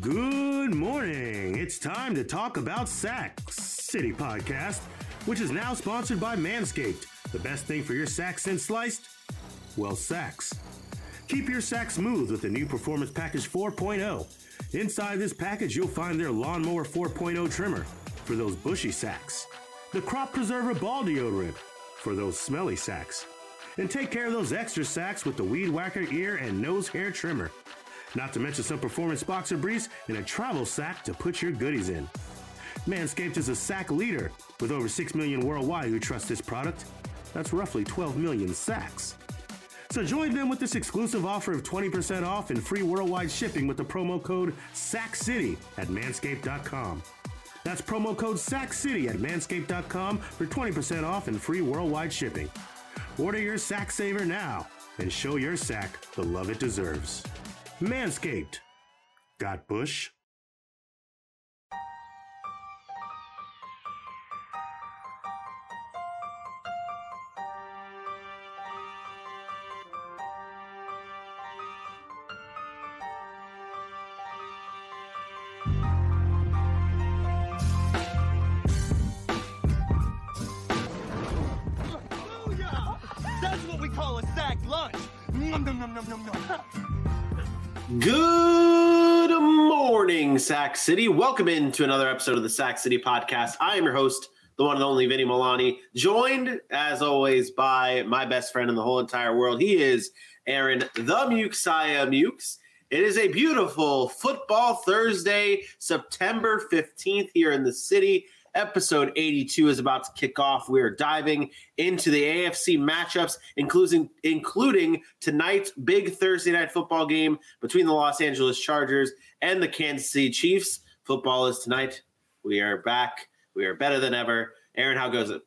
Good morning. It's time to talk about Sack City Podcast, which is now sponsored by Manscaped. The best thing for your sack since sliced? Well, sacks. Keep your sack smooth with the new Performance Package 4.0. Inside this package, you'll find their Lawnmower 4.0 trimmer for those bushy sacks, the Crop Preserver Ball Deodorant for those smelly sacks, and take care of those extra sacks with the Weed Whacker ear and nose hair trimmer. Not to mention some performance boxer briefs and a travel sack to put your goodies in. Manscaped is a sack leader with over 6 million worldwide who trust this product. That's roughly 12 million sacks. So join them with this exclusive offer of 20% off and free worldwide shipping with the promo code SACCITY at manscaped.com. That's promo code SACCITY at manscaped.com for 20% off and free worldwide shipping. Order your sack saver now and show your sack the love it deserves. Manscaped. Got Bush? That's what we call a sack lunch. Nom, nom, nom, nom, nom, nom. Good morning, Sack City. Welcome into another episode of the Sack City Podcast. I am your host, the one and only Vinny Milani, joined as always by my best friend in the whole entire world. He is Aaron the Muxiah Mukes. It is a beautiful football Thursday, September 15th here in the city. Episode 82 is about to kick off. We are diving into the AFC matchups, including including tonight's big Thursday night football game between the Los Angeles Chargers and the Kansas City Chiefs. Football is tonight. We are back. We are better than ever. Aaron, how goes it?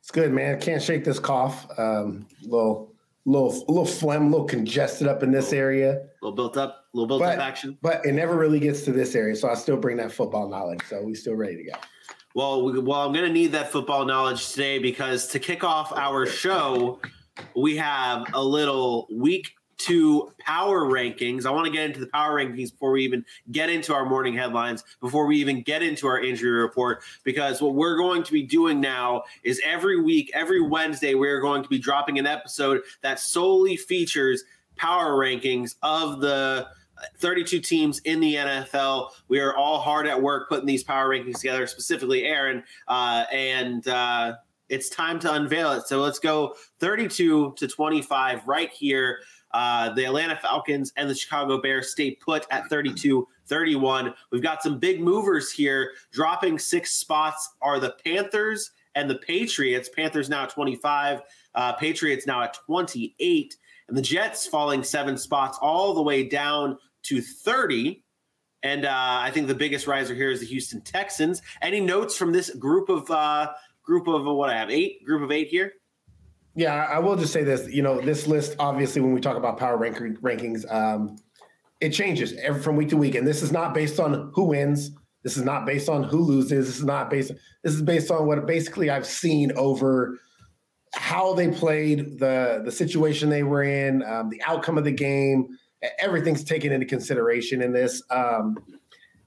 It's good, man. Can't shake this cough. Um, little, little, little phlegm, little congested up in this area, A little built up, a little built but up action. but it never really gets to this area. So I still bring that football knowledge. So we still ready to go. Well, we, well, I'm going to need that football knowledge today because to kick off our show, we have a little week two power rankings. I want to get into the power rankings before we even get into our morning headlines, before we even get into our injury report, because what we're going to be doing now is every week, every Wednesday, we're going to be dropping an episode that solely features power rankings of the 32 teams in the NFL. We are all hard at work putting these power rankings together, specifically Aaron. Uh, and uh, it's time to unveil it. So let's go 32 to 25 right here. Uh, the Atlanta Falcons and the Chicago Bears stay put at 32 31. We've got some big movers here. Dropping six spots are the Panthers and the Patriots. Panthers now at 25, uh, Patriots now at 28, and the Jets falling seven spots all the way down to 30. And uh, I think the biggest riser here is the Houston Texans. Any notes from this group of uh, group of what I have eight group of eight here? Yeah, I will just say this. You know, this list obviously when we talk about power rank- rankings, um, it changes every, from week to week, and this is not based on who wins. This is not based on who loses. This is not based. This is based on what basically I've seen over how they played, the the situation they were in, um, the outcome of the game. Everything's taken into consideration in this. Um,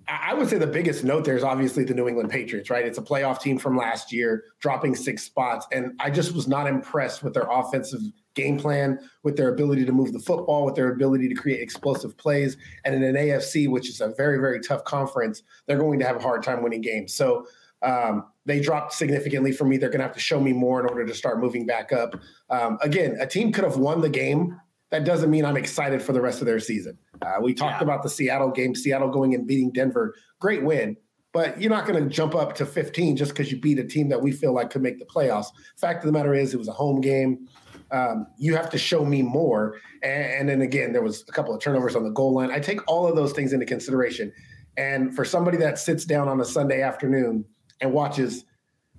I would say the biggest note there is obviously the New England Patriots, right? It's a playoff team from last year, dropping six spots. And I just was not impressed with their offensive game plan, with their ability to move the football, with their ability to create explosive plays. And in an AFC, which is a very, very tough conference, they're going to have a hard time winning games. So um, they dropped significantly for me. They're going to have to show me more in order to start moving back up. Um, again, a team could have won the game. That doesn't mean I'm excited for the rest of their season. Uh, we talked Yeah. about the Seattle game, Seattle going and beating Denver. Great win, but you're not going to jump up to 15 just because you beat a team that we feel like could make the playoffs. Fact of the matter is, it was a home game. Um, you have to show me more. And, and then again, there was a couple of turnovers on the goal line. I take all of those things into consideration. And for somebody that sits down on a Sunday afternoon and watches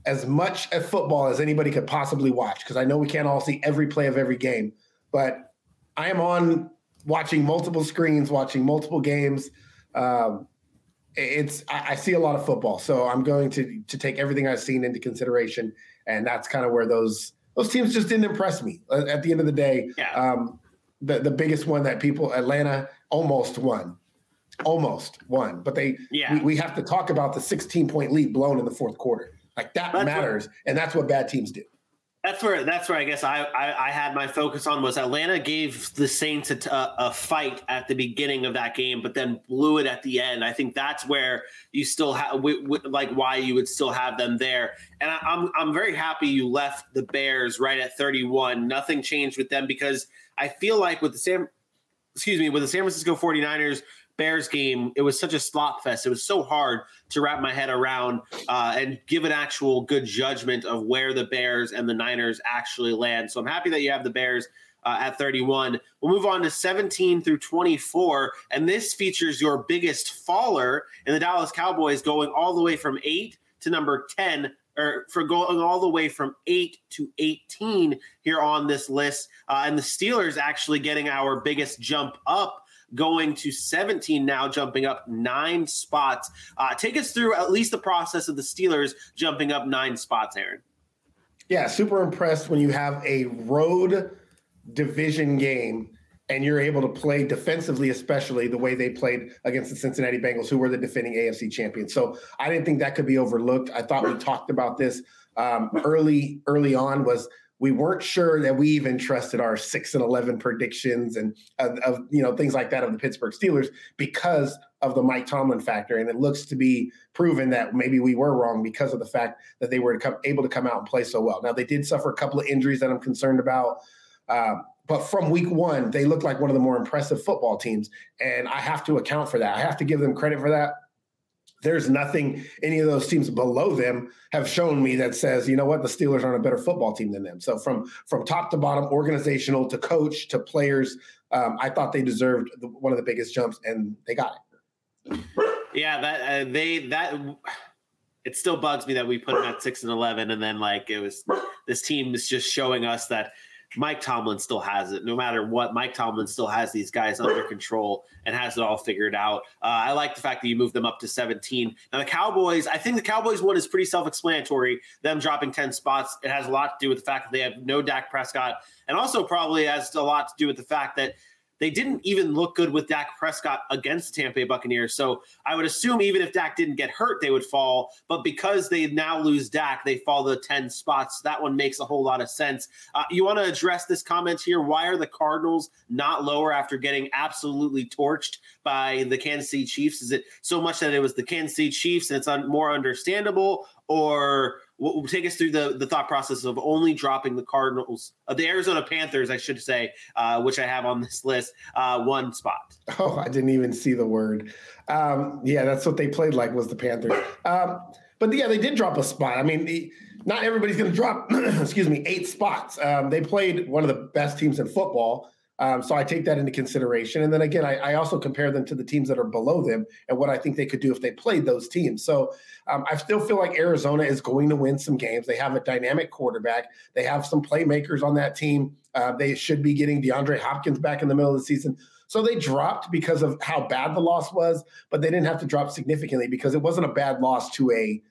as much at football as anybody could possibly watch, because I know we can't all see every play of every game, but I am on watching multiple screens, watching multiple games. Um, it's I, I see a lot of football, so I'm going to to take everything I've seen into consideration, and that's kind of where those those teams just didn't impress me. At at the end of the day, Yeah. um, the the biggest one that people Atlanta almost won. almost won, but they Yeah. we, we have to talk about the 16 point lead blown in the fourth quarter. Like that That's matters, and that's what bad teams do. That's where that's where I guess I, I, I had my focus on was Atlanta gave the Saints a, a, fight at the beginning of that game, but then blew it at the end. I think that's where you still have like why you would still have them there. And I, I'm I'm very happy you left the Bears right at 31. Nothing changed with them because I feel like with the San excuse me with the San Francisco 49ers Bears game, it was such a slop fest. It was so hard to wrap my head around uh, and give an actual good judgment of where the Bears and the Niners actually land. So I'm happy that you have the Bears uh, at 31. We'll move on to 17 through 24. And this features your biggest faller in the Dallas Cowboys going all the way from eight to number 10 or for going all the way from 8 to 18 here on this list. Uh, and the Steelers actually getting our biggest jump up going to 17 now, jumping up nine spots. Uh, take us through at least the process of the Steelers jumping up nine spots, Aaron. Yeah, super impressed when you have a road division game and you're able to play defensively, especially the way they played against the Cincinnati Bengals, who were the defending AFC champions. So I didn't think that could be overlooked. I thought we talked about this um, early, early on. Was we weren't sure that we even trusted our six and eleven predictions and of, of, you know things like that of the Pittsburgh Steelers because of the Mike Tomlin factor, and it looks to be proven that maybe we were wrong because of the fact that they were able to come out and play so well. Now they did suffer a couple of injuries that I'm concerned about. Um, but from week one, they looked like one of the more impressive football teams. And I have to account for that. I have to give them credit for that. There's nothing any of those teams below them have shown me that says, you know what, the Steelers aren't a better football team than them. So from from top to bottom, organizational to coach to players, um, I thought they deserved the, one of the biggest jumps, and they got it. Yeah, that uh, they that it still bugs me that we put them at six and eleven, and then like it was this team is just showing us that Mike Tomlin still has it. No matter what, Mike Tomlin still has these guys under control and has it all figured out. Uh, I like the fact that you moved them up to 17. Now, the Cowboys, I think the Cowboys one is pretty self explanatory. Them dropping 10 spots, it has a lot to do with the fact that they have no Dak Prescott, and also probably has a lot to do with the fact that they didn't even look good with Dak Prescott against the Tampa Bay Buccaneers. So I would assume even if Dak didn't get hurt, they would fall. But because they now lose Dak, they fall the 10 spots. That one makes a whole lot of sense. Uh, you want to address this comment here? Why are the Cardinals not lower after getting absolutely torched by the Kansas City Chiefs? Is it so much that it was the Kansas City Chiefs and it's un- more understandable? Or we'll take us through the, the thought process of only dropping the Cardinals, uh, the Arizona Panthers, I should say, uh, which I have on this list, uh, one spot. Oh, I didn't even see the word. Um, yeah, that's what they played like was the Panthers. Um, but yeah, they did drop a spot. I mean, the, not everybody's going to drop, excuse me, eight spots. Um, they played one of the best teams in football. Um, so I take that into consideration. And then again, I, I, also compare them to the teams that are below them and what I think they could do if they played those teams. So um, I still feel like Arizona is going to win some games. They have a dynamic quarterback. They have some playmakers on that team. Uh, they should be getting DeAndre Hopkins back in the middle of the season. So they dropped because of how bad the loss was, but they didn't have to drop significantly because it wasn't a bad loss to a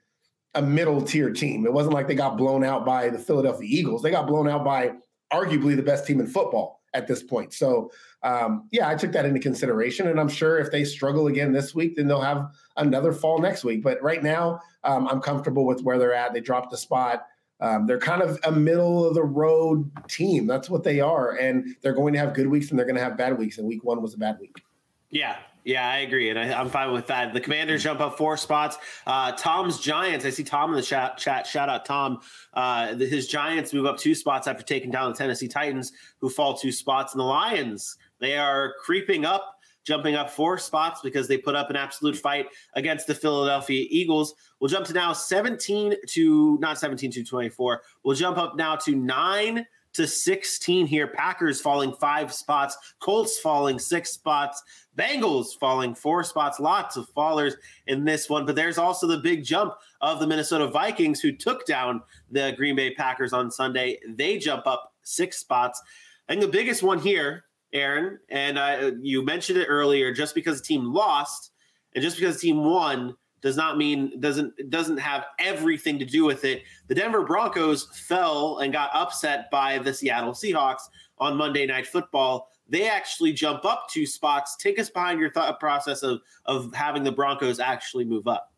a middle tier team. It wasn't like they got blown out by the Philadelphia Eagles. They got blown out by arguably the best team in football at this point. So, um, yeah, I took that into consideration, and I'm sure if they struggle again this week, then they'll have another fall next week. But right now, um, I'm comfortable with where they're at. They dropped the spot. Um, they're kind of a middle of the road team. That's what they are, and they're going to have good weeks and they're going to have bad weeks. And week one was a bad week. Yeah, yeah, I agree, and I, am fine with that. The Commanders jump up four spots. Uh, Tom's Giants. I see Tom in the chat. chat shout out Tom. Uh, his Giants move up two spots after taking down the Tennessee Titans, who fall two spots. And the Lions, they are creeping up, jumping up four spots because they put up an absolute fight against the Philadelphia Eagles. We'll jump to now 17 to not 17 to 24. We'll jump up now to nine to 16 here. Packers falling five spots, Colts falling six spots, Bengals falling four spots. Lots of fallers in this one, but there's also the big jump of the Minnesota Vikings who took down the Green Bay Packers on Sunday. They jump up six spots. I think the biggest one here, Aaron, and uh, you mentioned it earlier, just because the team lost and just because the team won does not mean doesn't doesn't have everything to do with it. The Denver Broncos fell and got upset by the Seattle Seahawks on Monday Night Football. They actually jump up two spots. Take us behind your thought process of of having the Broncos actually move up.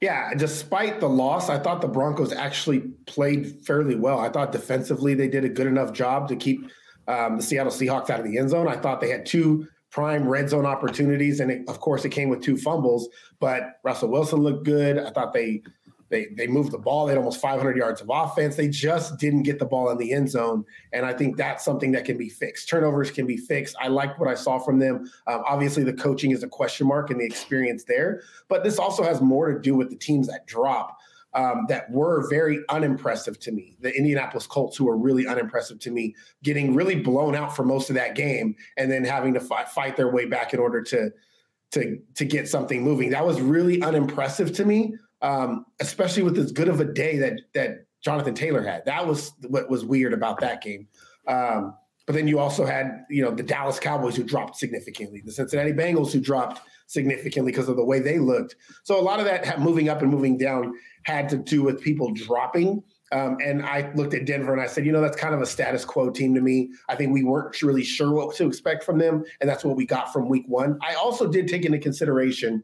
Yeah, despite the loss, I thought the Broncos actually played fairly well. I thought defensively they did a good enough job to keep um, the Seattle Seahawks out of the end zone. I thought they had two prime red zone opportunities, and it, of course, it came with two fumbles. But Russell Wilson looked good. I thought they they they moved the ball. They had almost 500 yards of offense. They just didn't get the ball in the end zone, and I think that's something that can be fixed. Turnovers can be fixed. I liked what I saw from them. Um, obviously, the coaching is a question mark and the experience there, but this also has more to do with the teams that drop. Um, that were very unimpressive to me. The Indianapolis Colts, who were really unimpressive to me, getting really blown out for most of that game, and then having to fight, fight their way back in order to to to get something moving. That was really unimpressive to me um, especially with as good of a day that that Jonathan Taylor had. That was what was weird about that game. Um, but then you also had, you know, the Dallas Cowboys who dropped significantly, the Cincinnati Bengals who dropped significantly because of the way they looked. So a lot of that moving up and moving down had to do with people dropping. Um, and I looked at Denver and I said, you know, that's kind of a status quo team to me. I think we weren't really sure what to expect from them, and that's what we got from week one. I also did take into consideration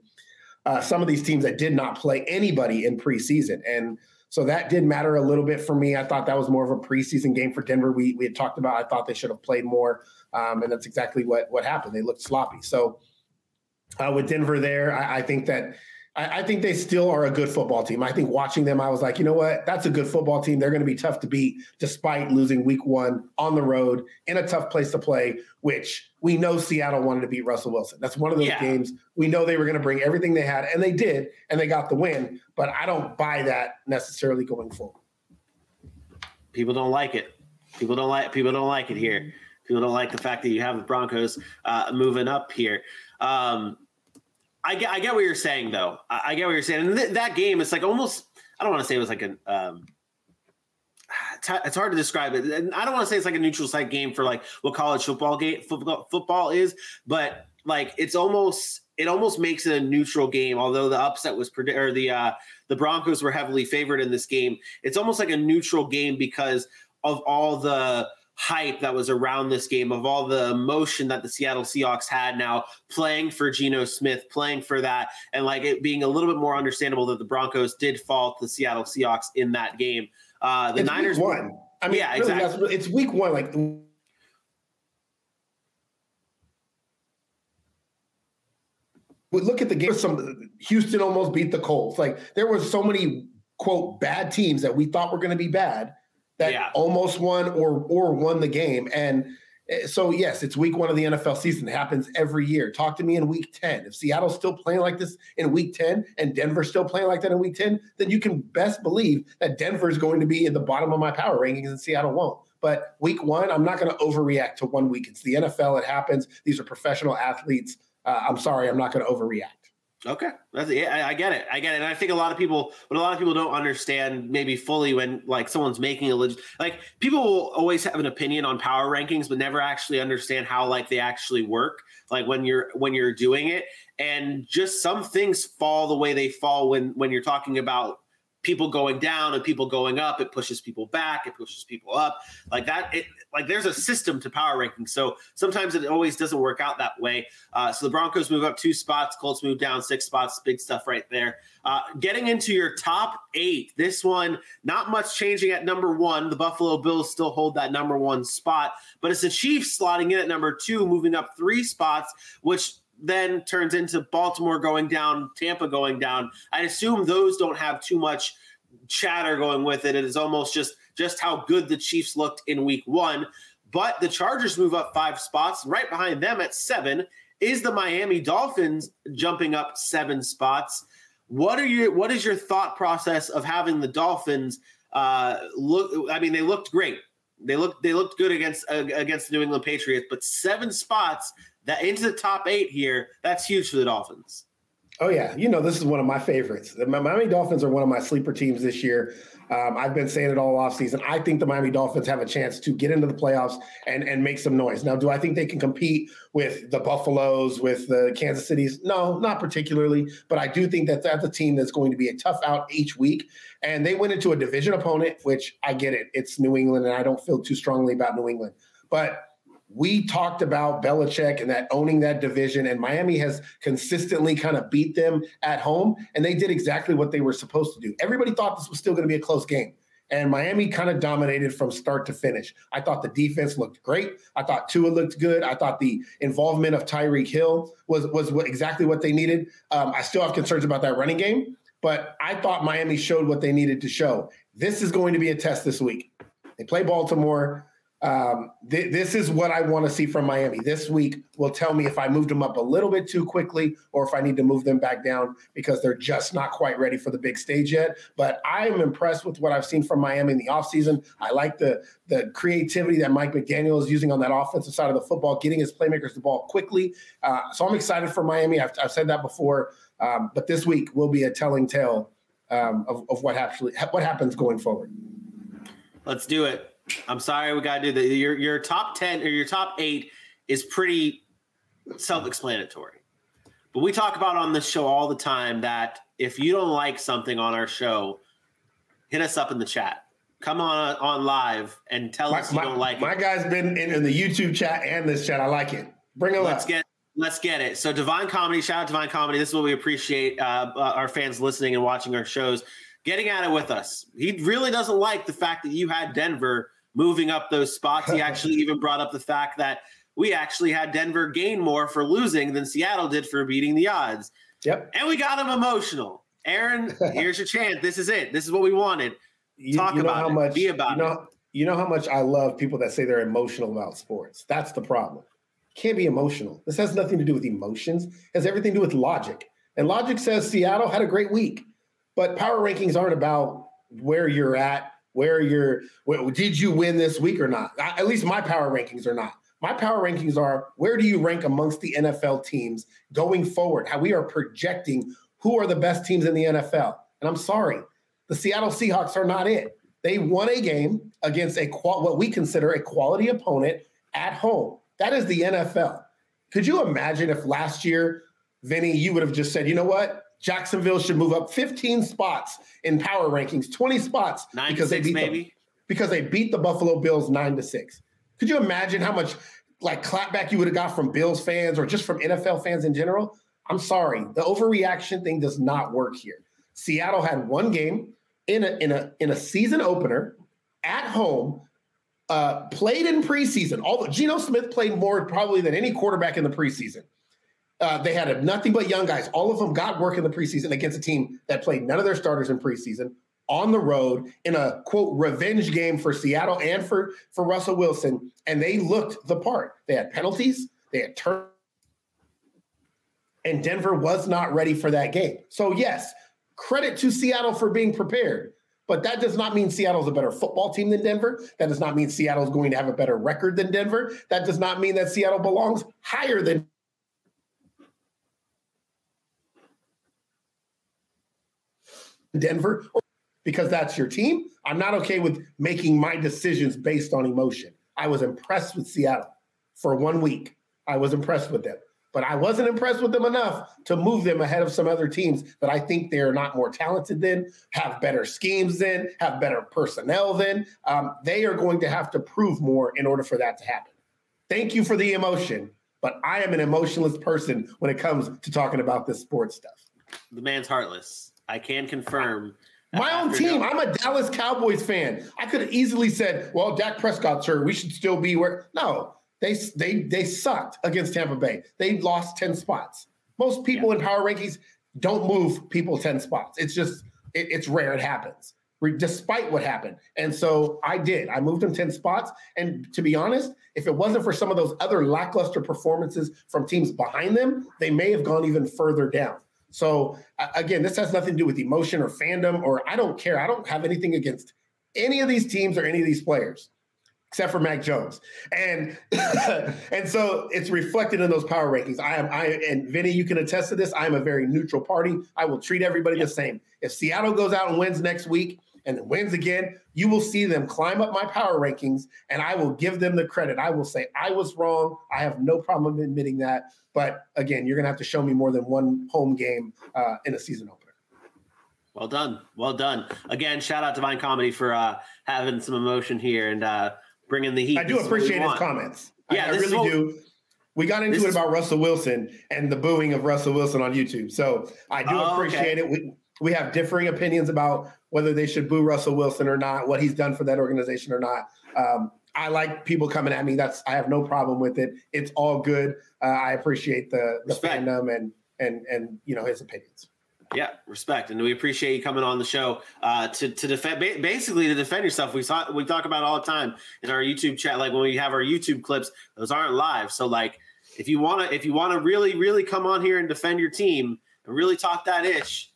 uh, some of these teams that did not play anybody in preseason. And so that did matter a little bit for me. I thought that was more of a preseason game for Denver. We, we had talked about, I thought they should have played more. Um, and that's exactly what, what happened. They looked sloppy. So uh, with Denver there, I, I think that I, I, think they still are a good football team. I think watching them, I was like, you know what? That's a good football team. They're going to be tough to beat despite losing week one on the road in a tough place to play, which we know Seattle wanted to beat Russell Wilson. That's one of those yeah. games we know they were going to bring everything they had, and they did, and they got the win. But I don't buy that necessarily going forward. People don't like it. People don't like. People don't like it here. People don't like the fact that you have the Broncos uh, moving up here. Um, I get, I get what you're saying though. I, I get what you're saying. And th- that game, it's like almost. I don't want to say it was like an. Um, it's hard to describe it. And I don't want to say it's like a neutral site game for like what college football game football, football is, but like it's almost it almost makes it a neutral game. Although the upset was predi- or the uh, the Broncos were heavily favored in this game, it's almost like a neutral game because of all the hype that was around this game, of all the emotion that the Seattle Seahawks had now playing for Geno Smith, playing for that, and like it being a little bit more understandable that the Broncos did fall to the Seattle Seahawks in that game. Uh, the it's Niners won. I mean, yeah, really, exactly. It's week one. Like look at the game. Some Houston almost beat the Colts. Like there were so many quote bad teams that we thought were going to be bad that yeah. almost won or or won the game. And eh, so yes, it's week one of the NFL season. It happens every year. Talk to me in week 10. If Seattle's still playing like this in week 10 and Denver's still playing like that in week 10, then you can best believe that Denver's going to be in the bottom of my power rankings and Seattle won't. But week one, I'm not going to overreact to one week. It's the NFL. It happens. These are professional athletes. Uh, I'm sorry, I'm not going to overreact. Okay, that's I, I get it. I get it, and I think a lot of people, what a lot of people don't understand, maybe fully, when like someone's making a legit, like people will always have an opinion on power rankings, but never actually understand how like they actually work. Like when you're when you're doing it, and just some things fall the way they fall when when you're talking about people going down and people going up it pushes people back it pushes people up. Like that it like there's a system to power ranking. So sometimes it always doesn't work out that way. Uh, so the broncos move up two spots colts move down six spots big stuff right there. Uh, getting into your top eight this one not much changing at number one. The buffalo bills still hold that number one spot but it's the chiefs slotting in at number two moving up three spots which then turns into Baltimore going down, Tampa going down. I assume those don't have too much chatter going with it. It is almost just just how good the Chiefs looked in week one. But the Chargers move up five spots. Right behind them at seven is the Miami Dolphins jumping up seven spots. What are your what is your thought process of having the Dolphins uh, look? I mean, they looked great. They looked they looked good against uh, against the New England Patriots, but seven spots that into the top eight here, that's huge for the Dolphins. Oh yeah, you know this is one of my favorites. The Miami Dolphins are one of my sleeper teams this year. Um, I've been saying it all offseason. I think the Miami Dolphins have a chance to get into the playoffs and and make some noise. Now, do I think they can compete with the Buffaloes, with the Kansas Cities? No, not particularly. But I do think that that's a team that's going to be a tough out each week. And they went into a division opponent, which I get it. It's New England, and I don't feel too strongly about New England. But we talked about Belichick and that owning that division, and Miami has consistently kind of beat them at home, and they did exactly what they were supposed to do. Everybody thought this was still going to be a close game. And Miami kind of dominated from start to finish. I thought the defense looked great. I thought Tua looked good. I thought the involvement of Tyreek Hill was was exactly what they needed. Um, I still have concerns about that running game, but I thought Miami showed what they needed to show. This is going to be a test this week. They play Baltimore. Um, th- this is what I want to see from Miami. This week will tell me if I moved them up a little bit too quickly or if I need to move them back down because they're just not quite ready for the big stage yet. But I am impressed with what I've seen from Miami in the offseason. I like the the creativity that Mike McDaniel is using on that offensive side of the football, getting his playmakers the ball quickly. Uh, so I'm excited for Miami. I've, I've said that before, um, but this week will be a telling tale um, of, of what actually what happens going forward. Let's do it. I'm sorry, we got to do that. Your your top ten or your top eight is pretty self-explanatory. But we talk about on this show all the time that if you don't like something on our show, hit us up in the chat. Come on on live and tell My, us you my, don't like my it. guy's been in, in the YouTube chat and this chat. I like it. Bring him Let's up. get let's get it. So Divine Comedy, shout out Divine Comedy. This is what we appreciate uh, uh, our fans listening and watching our shows, getting at it with us. He really doesn't like the fact that you had Denver moving up those spots. He actually even brought up the fact that we actually had Denver gain more for losing than Seattle did for beating the odds. Yep. And we got him emotional. Aaron, here's your chance. This is it. This is what we wanted. You, Talk you about how it. much Be about you know, You know how much I love people that say they're emotional about sports. That's the problem. Can't be emotional. This has nothing to do with emotions. It has everything to do with logic. And logic says Seattle had a great week, but power rankings aren't about where you're at, where you're. Where, did you win this week or not? I- At least my power rankings are not. My power rankings are where do you rank amongst the NFL teams going forward? How we are projecting who are the best teams in the NFL. And I'm sorry, the Seattle Seahawks are not it. They won a game against a what we consider a quality opponent at home. That is the NFL. Could you imagine if last year, Vinny, you would have just said, you know what? Jacksonville should move up 15 spots in power rankings, 20 spots Nine because they beat maybe. the, because they beat the Buffalo Bills nine to six. Could you imagine how much like clapback you would have got from Bills fans or just from NFL fans in general? I'm sorry, the overreaction thing does not work here. Seattle had one game in a in a in a season opener at home. Uh, played in preseason. Although Geno Smith played more probably than any quarterback in the preseason. Uh, they had nothing but young guys. All of them got work in the preseason against a team that played none of their starters in preseason on the road in a quote revenge game for Seattle and for for Russell Wilson, and they looked the part. They had penalties, they had turn, and Denver was not ready for that game. So yes, credit to Seattle for being prepared. But that does not mean Seattle's a better football team than Denver. That does not mean Seattle's going to have a better record than Denver. That does not mean that Seattle belongs higher than Denver because that's your team. I'm not okay with making my decisions based on emotion. I was impressed with Seattle for one week. I was impressed with them, but I wasn't impressed with them enough to move them ahead of some other teams that I think they're not more talented than, have better schemes than, have better personnel than. Um, they are going to have to prove more in order for that to happen. Thank you for the emotion, but I am an emotionless person when it comes to talking about this sports stuff. The man's heartless. I can confirm. My own team. I'm a Dallas Cowboys fan. I could have easily said, "Well, Dak Prescott's hurt. We should still be where." No, they they they sucked against Tampa Bay. They lost ten spots. Most people in power rankings don't move people ten spots. It's just it, it's rare. It happens, despite what happened. And so I did. I moved them ten spots. And to be honest, if it wasn't for some of those other lackluster performances from teams behind them, they may have gone even further down. So again, this has nothing to do with emotion or fandom, or I don't care. I don't have anything against any of these teams or any of these players, except for Mac Jones. And and so it's reflected in those power rankings. I am I and Vinny, you can attest to this. I am a very neutral party. I will treat everybody the same. If Seattle goes out and wins next week and wins again, you will see them climb up my power rankings, and I will give them the credit. I will say I was wrong. I have no problem admitting that. But again, you're gonna have to show me more than one home game uh, in a season opener. Well done. Well done. Again, shout out to Vine Comedy for uh, having some emotion here and uh, bringing the heat. I do This is what we appreciate his comments. Yeah, I, I really what- do. We got into This it about Russell Wilson and the booing of Russell Wilson on YouTube. So I do Oh, okay. appreciate it. We we have differing opinions about whether they should boo Russell Wilson or not, what he's done for that organization or not. Um, I like people coming at me. That's I have no problem with it. It's all good. Uh, I appreciate the the Respect. fandom and and and you know his opinions. Yeah, respect, and we appreciate you coming on the show uh, to to defend, basically to defend yourself. We saw we talk about it all the time in our YouTube chat. Like when we have our YouTube clips, those aren't live. So like, if you want to, if you want to really, really come on here and defend your team and really talk that ish,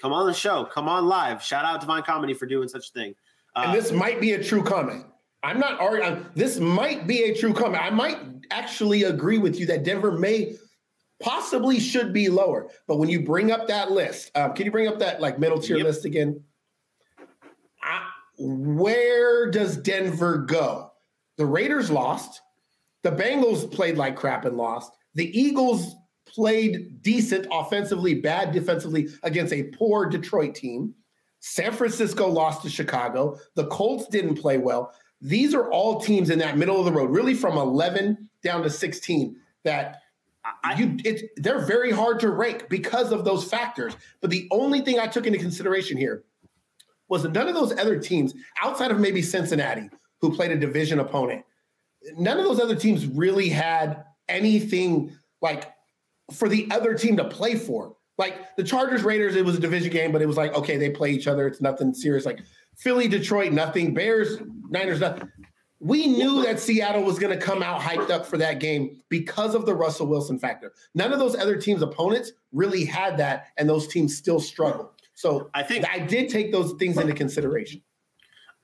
come on the show, come on live. Shout out Divine Comedy for doing such a thing. Uh, and this might be a true comment. I'm not arguing. This might be a true comment. I might actually agree with you that Denver may possibly should be lower. But when you bring up that list, um, can you bring up that like middle tier Yep. list again? I, where does Denver go? The Raiders lost. The Bengals played like crap and lost. The Eagles played decent offensively, bad defensively against a poor Detroit team. San Francisco lost to Chicago. The Colts didn't play well. These are all teams in that middle of the road, really from 11 down to 16 that I- you it's they're very hard to rank because of those factors. But the only thing I took into consideration here was that none of those other teams, outside of maybe Cincinnati, who played a division opponent, none of those other teams really had anything like for the other team to play for. Like the Chargers Raiders, it was a division game, but it was like, okay, they play each other. It's nothing serious. Like Philly, Detroit, nothing. Bears, Niners, nothing. We knew that Seattle was going to come out hyped up for that game because of the Russell Wilson factor. None of those other teams' opponents really had that, and those teams still struggled. So I think- I did take those things into consideration.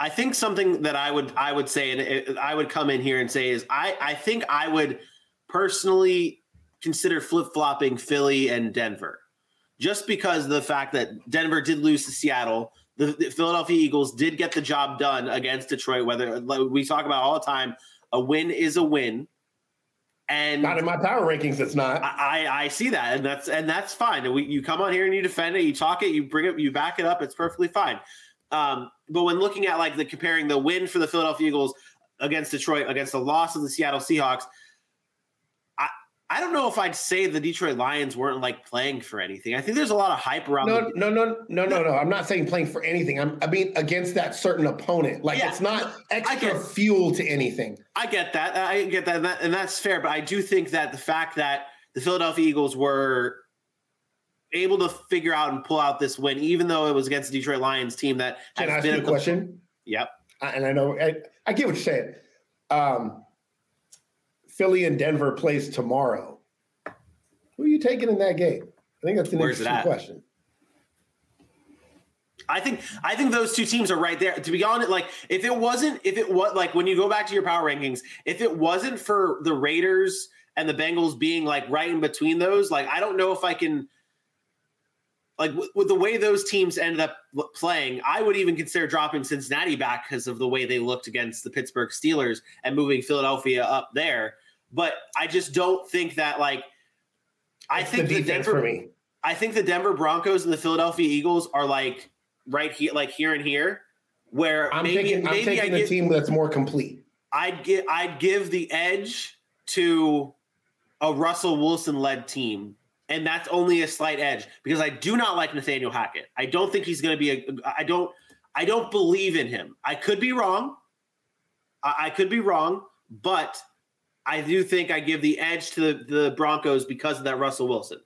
I think something that I would I would say and I would come in here and say is I I think I would personally consider flip flopping Philly and Denver, just because of the fact that Denver did lose to Seattle. The, the Philadelphia Eagles did get the job done against Detroit. Whether like we talk about all the time, a win is a win, and Not in my power rankings, it's not. I, I I see that, and that's and that's fine. We, you come on here and you defend it, you talk it, you bring it, you back it up. It's perfectly fine. Um, but when looking at like the comparing the win for the Philadelphia Eagles against Detroit against the loss of the Seattle Seahawks, I don't know if I'd say the Detroit Lions weren't like playing for anything. I think there's a lot of hype around. No, the, no, no, no, no, no. I'm not saying playing for anything. I'm, I mean, against that certain opponent. Like Yeah, it's not I extra get- fuel to anything. I get that. I get that, and, that, and that's fair. But I do think that the fact that the Philadelphia Eagles were able to figure out and pull out this win, even though it was against the Detroit Lions team that Can I ask been you a question? Yep. I- and I know I, I get what you're saying. Um, Philly and Denver plays tomorrow. Who are you taking in that game? I think that's an Where's interesting question. I think I think those two teams are right there. To be honest, like if it wasn't, if it was like when you go back to your power rankings, if it wasn't for the Raiders and the Bengals being like right in between those, like I don't know if I can. Like with, with the way those teams ended up playing, I would even consider dropping Cincinnati back because of the way they looked against the Pittsburgh Steelers and moving Philadelphia up there. But I just don't think that like I It's think the the Denver for me. I think the Denver Broncos and the Philadelphia Eagles are like right here, like here and here, where I'm maybe taking I'm maybe I taking a give, team that's more complete. I'd give I'd give the edge to a Russell Wilson led team, and that's only a slight edge because I do not like Nathaniel Hackett. I don't think he's going to be a. I don't I don't believe in him. I could be wrong. I, I could be wrong, but I do think I give the edge to the, the Broncos because of that Russell Wilson.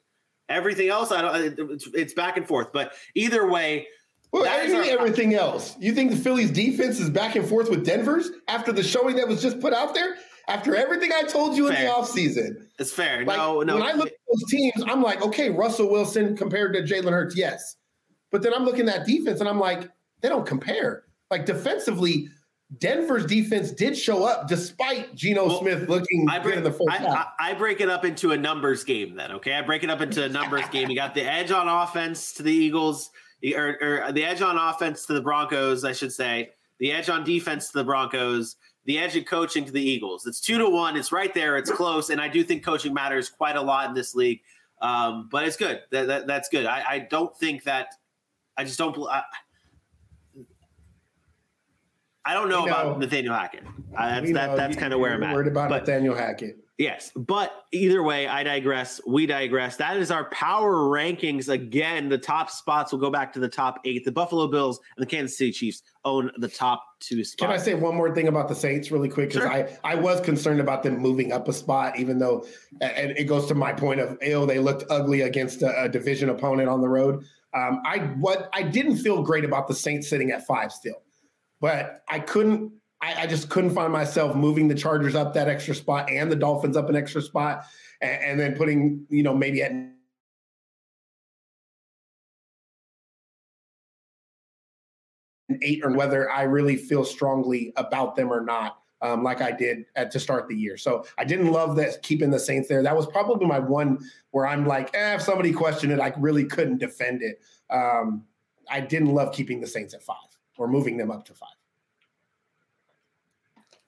Everything else, I don't. It's, it's back and forth, but either way, Well, That is everything, our- everything else. You think the Phillies defense is back and forth with Denver's after the showing that was just put out there? After everything I told you in Fair. the offseason? it's fair. Like, no, no. When I look at those teams, I'm like, okay, Russell Wilson compared to Jalen Hurts, yes. But then I'm looking at that defense and I'm like, they don't compare. Like defensively, Denver's defense did show up despite Geno Well, Smith looking I good break, in the first I, half. I, I break it up into a numbers game then, okay? I break it up into a numbers game. You got the edge on offense to the Eagles, or, or the edge on offense to the Broncos, I should say. The edge on defense to the Broncos. The edge of coaching to the Eagles. It's two to one. It's right there. It's close, and I do think coaching matters quite a lot in this league. Um, but it's good. That, that, that's good. I, I don't think that. I just don't. I, don't know, We about. Nathaniel Hackett. That's that, that's kind of where I'm at. Worried about But- Nathaniel Hackett. Yes, but either way, I digress. We digress. That is our power rankings. Again, the top spots will go back to the top eight. The Buffalo Bills and the Kansas City Chiefs own the top two spots. Can I say one more thing about the Saints really quick? Because Sure. I, I was concerned about them moving up a spot, even though, and it goes to my point of, oh, they looked ugly against a, a division opponent on the road. Um, I what I didn't feel great about the Saints sitting at five still, but I couldn't. I, I just couldn't find myself moving the Chargers up that extra spot and the Dolphins up an extra spot, and, and then putting you know maybe at eight or whether I really feel strongly about them or not, um, like I did at to start the year. So I didn't love that keeping the Saints there. That was probably my one where I'm like, eh, if somebody questioned it, I really couldn't defend it. Um, I didn't love keeping the Saints at five or moving them up to five.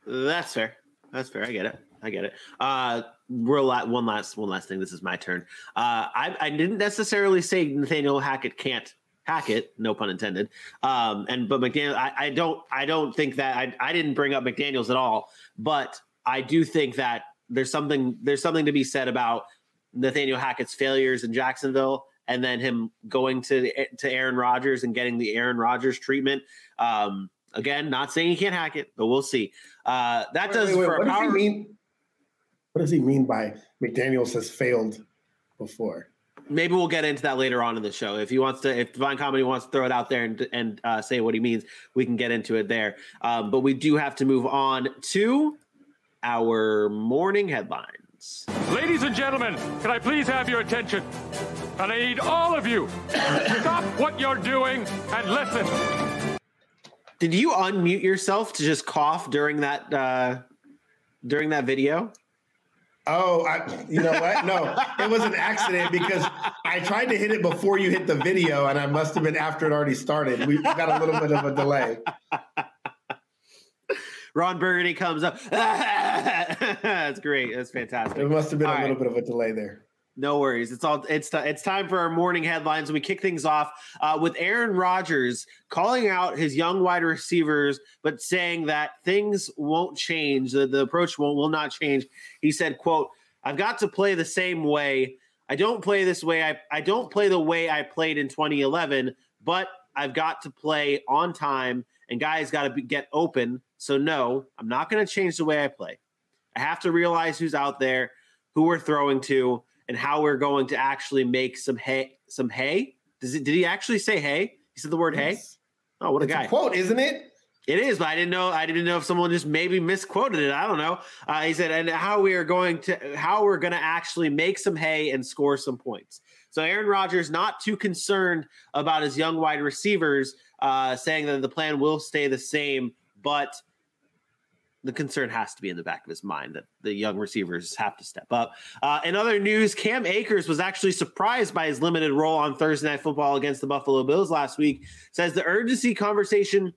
That's fair. That's fair. I get it. I get it. Uh, real la- one last one last thing. This is my turn. Uh, I, I didn't necessarily say Nathaniel Hackett can't hack it, no pun intended. Um, and but McDaniel, I, I don't I don't think that I, I didn't bring up McDaniel's at all, but I do think that there's something there's something to be said about Nathaniel Hackett's failures in Jacksonville and then him going to to Aaron Rodgers and getting the Aaron Rodgers treatment. Um, again, not saying he can't hack it, but we'll see. Uh, that Wait, does wait, wait, for what a does he mean? What does he mean by McDaniel's has failed before? Maybe we'll get into that later on in the show. If he wants to, if Divine Comedy wants to throw it out there and and uh, say what he means, we can get into it there. Um, but we do have to move on to our morning headlines. Ladies and gentlemen, can I please have your attention? And I need all of you. Stop what you're doing and listen. Did you unmute yourself to just cough during that uh, during that video? Oh, I, you know what? No, it was an accident because I tried to hit it before you hit the video, and I must have been after it already started. We got a little bit of a delay. Ron Burgundy comes up. That's great. That's fantastic. It must have been All a little right. bit of a delay there. No worries. It's all it's it's time for our morning headlines. We kick things off uh, with Aaron Rodgers calling out his young wide receivers, but saying that things won't change. The, the approach will, will not change. He said, "quote I've got to play the same way. I don't play this way. I I don't play the way I played in 2011, but I've got to play on time, and guys got to get open. So no, I'm not going to change the way I play. I have to realize who's out there, who we're throwing to." And how we're going to actually make some hay. Some hay? Does it? Did he actually say hay? He said the word hay. Oh, what a It's guy! a quote, isn't it? It is, but I didn't know. I didn't know if someone just maybe misquoted it. I don't know. Uh, he said, and how we are going to, how we're going to actually make some hay and score some points. So Aaron Rodgers not too concerned about his young wide receivers, uh, saying that the plan will stay the same, but the concern has to be in the back of his mind that the young receivers have to step up. Uh, in other news, Cam Akers was actually surprised by his limited role on Thursday Night Football against the Buffalo Bills last week. Says the urgency conversation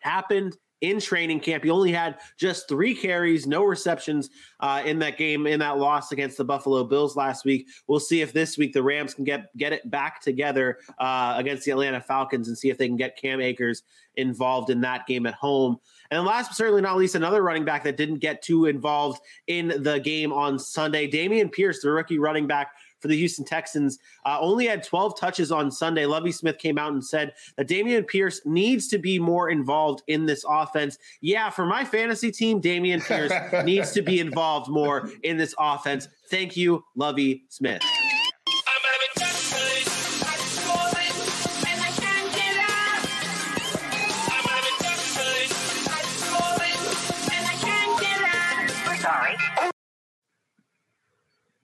happened in training camp. He only had just three carries, no receptions uh, in that game, in that loss against the Buffalo Bills last week. We'll see if this week the Rams can get get it back together uh, against the Atlanta Falcons and see if they can get Cam Akers involved in that game at home. And last but certainly not least, another running back that didn't get too involved in the game on Sunday, Dameon Pierce, the rookie running back for the Houston Texans, uh, only had 12 touches on Sunday. Lovie Smith came out and said that Dameon Pierce needs to be more involved in this offense. Yeah, for my fantasy team, Dameon Pierce needs to be involved more in this offense. Thank you, Lovie Smith.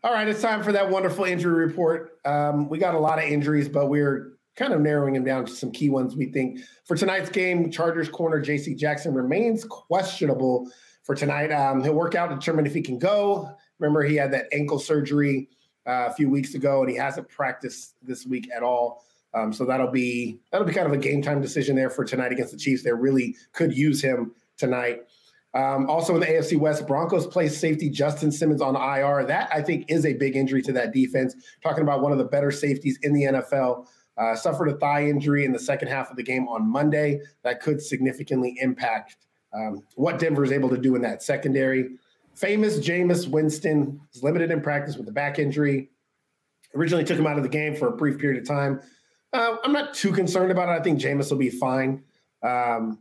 All right, it's time for that wonderful injury report. Um, we got a lot of injuries, but we're kind of narrowing them down to some key ones we think. For tonight's game, Chargers corner J.C. Jackson remains questionable for tonight. Um, he'll work out to determine if he can go. Remember, he had that ankle surgery uh, a few weeks ago, and he hasn't practiced this week at all. Um, so that'll be that'll be kind of a game time decision there for tonight against the Chiefs. They really could use him tonight. Um, also in the AFC West, Broncos placed safety Justin Simmons on IR. That I think is a big injury to that defense. Talking about one of the better safeties in the NFL. uh, suffered a thigh injury in the second half of the game on Monday that could significantly impact um, what Denver is able to do in that secondary. Famous Jameis Winston is limited in practice with a back injury. Originally took him out of the game for a brief period of time. Uh, I'm not too concerned about it. I think Jameis will be fine. Um,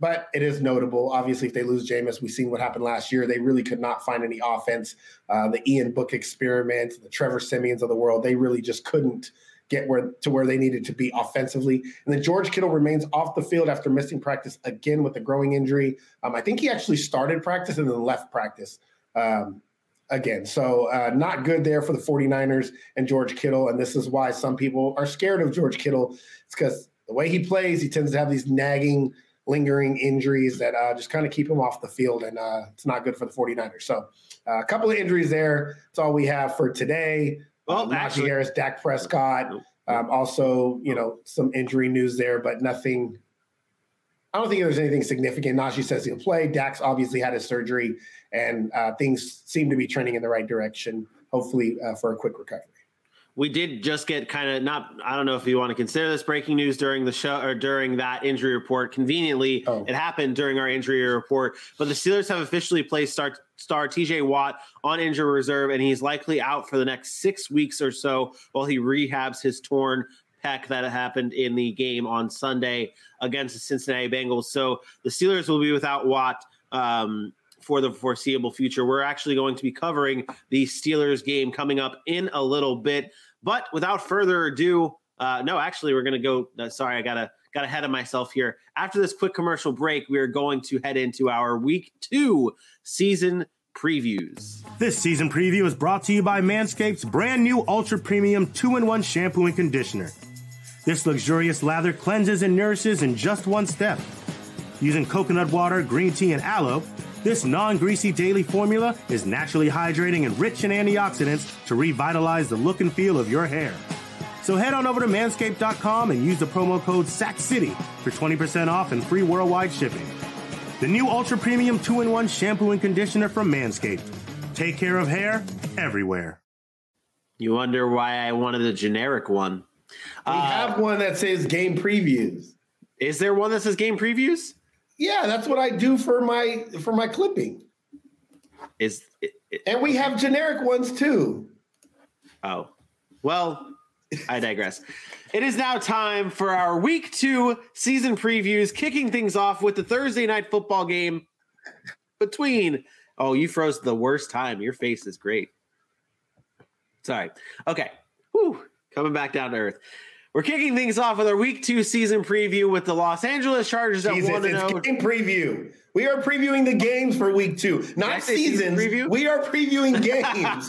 but it is notable. Obviously, if they lose Jameis, we've seen what happened last year. They really could not find any offense. Uh, the Ian Book experiment, the Trevor Siemians of the world, they really just couldn't get where to where they needed to be offensively. And then George Kittle remains off the field after missing practice again with a groin injury. Um, I think he actually started practice and then left practice um, again. So uh, not good there for the 49ers and George Kittle. And this is why some people are scared of George Kittle. It's because the way he plays, he tends to have these nagging – lingering injuries that uh, just kind of keep him off the field, and uh, it's not good for the 49ers. So uh, a couple of injuries there. That's all we have for today. Well, actually, Harris, Dak Prescott. Um, also, you know, some injury news there, but nothing. I don't think there's anything significant. Najee says he'll play. Dak's obviously had his surgery, and uh, things seem to be trending in the right direction. Hopefully, uh, for a quick recovery we did just get kind of not i don't know if you want to consider this breaking news during the show or during that injury report conveniently oh. it happened during our injury report but the steelers have officially placed star, star tj watt on injury reserve and he's likely out for the next six weeks or so while he rehabs his torn pec that happened in the game on sunday against the cincinnati bengals so the steelers will be without watt um, for the foreseeable future. We're actually going to be covering the Steelers game coming up in a little bit. But without further ado, uh, no, actually, we're going to go. Uh, sorry, I gotta got ahead of myself here. After this quick commercial break, we are going to head into our week two season previews. This season preview is brought to you by Manscaped's brand new Ultra Premium 2 in 1 shampoo and conditioner. This luxurious lather cleanses and nourishes in just one step. Using coconut water, green tea, and aloe, this non greasy daily formula is naturally hydrating and rich in antioxidants to revitalize the look and feel of your hair. So head on over to manscaped.com and use the promo code SACCITY for 20% off and free worldwide shipping. The new Ultra Premium 2 in 1 shampoo and conditioner from Manscaped. Take care of hair everywhere. You wonder why I wanted a generic one. We uh, have one that says game previews. Is there one that says game previews? Yeah, that's what I do for my for my clipping. Is it, it, and we have generic ones too. Oh, well, I digress. it is now time for our week two season previews, kicking things off with the Thursday night football game between. Oh, you froze the worst time. Your face is great. Sorry. Okay. Whew. Coming back down to earth. We're kicking things off with our week two season preview with the Los Angeles Chargers at one and zero. Oh. Game preview. We are previewing the games for week two, not seasons. Season we are previewing games.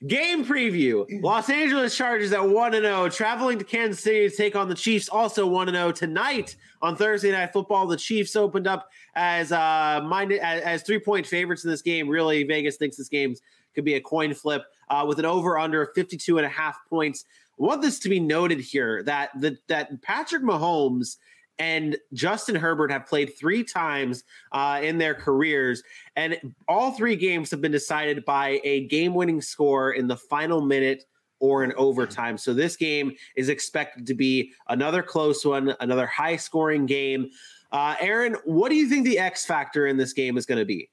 Game preview. Los Angeles Chargers at 1 0, traveling to Kansas City to take on the Chiefs, also 1 0. Tonight on Thursday Night Football, the Chiefs opened up as uh minded as, as three point favorites in this game. Really, Vegas thinks this game's could be a coin flip uh, with an over under 52 and a half points. I want this to be noted here that the, that Patrick Mahomes and Justin Herbert have played three times uh, in their careers, and all three games have been decided by a game winning score in the final minute or in overtime. So this game is expected to be another close one, another high scoring game. Uh, Aaron, what do you think the X factor in this game is going to be?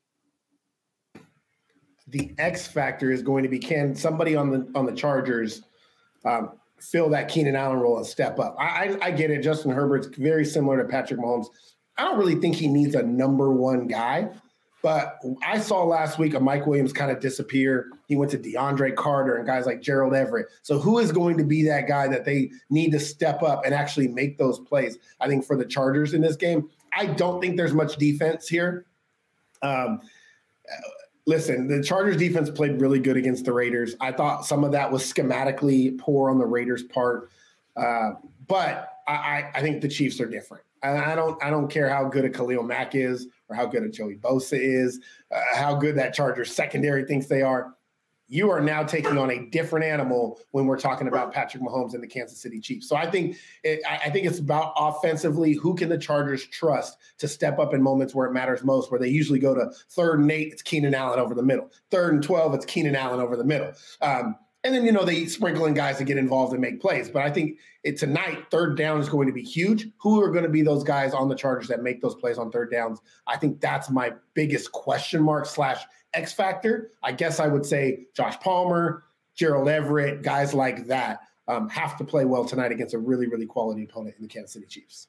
The X factor is going to be can somebody on the on the Chargers um, fill that Keenan Allen role and step up. I, I, I get it. Justin Herbert's very similar to Patrick Mahomes. I don't really think he needs a number one guy, but I saw last week a Mike Williams kind of disappear. He went to DeAndre Carter and guys like Gerald Everett. So who is going to be that guy that they need to step up and actually make those plays? I think for the Chargers in this game, I don't think there's much defense here. Um, listen, the Chargers defense played really good against the Raiders. I thought some of that was schematically poor on the Raiders' part, uh, but I, I, think the Chiefs are different. I, don't I don't care how good a Khalil Mack is or how good a Joey Bosa is, uh, how good that Chargers secondary thinks they are you are now taking on a different animal when we're talking about Patrick Mahomes and the Kansas City Chiefs. So I think it, I think it's about offensively who can the Chargers trust to step up in moments where it matters most, where they usually go to third and eight, it's Keenan Allen over the middle. Third and twelve, it's Keenan Allen over the middle. Um, And then, you know, they sprinkle in guys to get involved and make plays. But I think it, tonight, third down is going to be huge. Who are going to be those guys on the Chargers that make those plays on third downs? I think that's my biggest question mark slash X factor. I guess I would say Josh Palmer, Gerald Everett, guys like that um, have to play well tonight against a really, really quality opponent in the Kansas City Chiefs.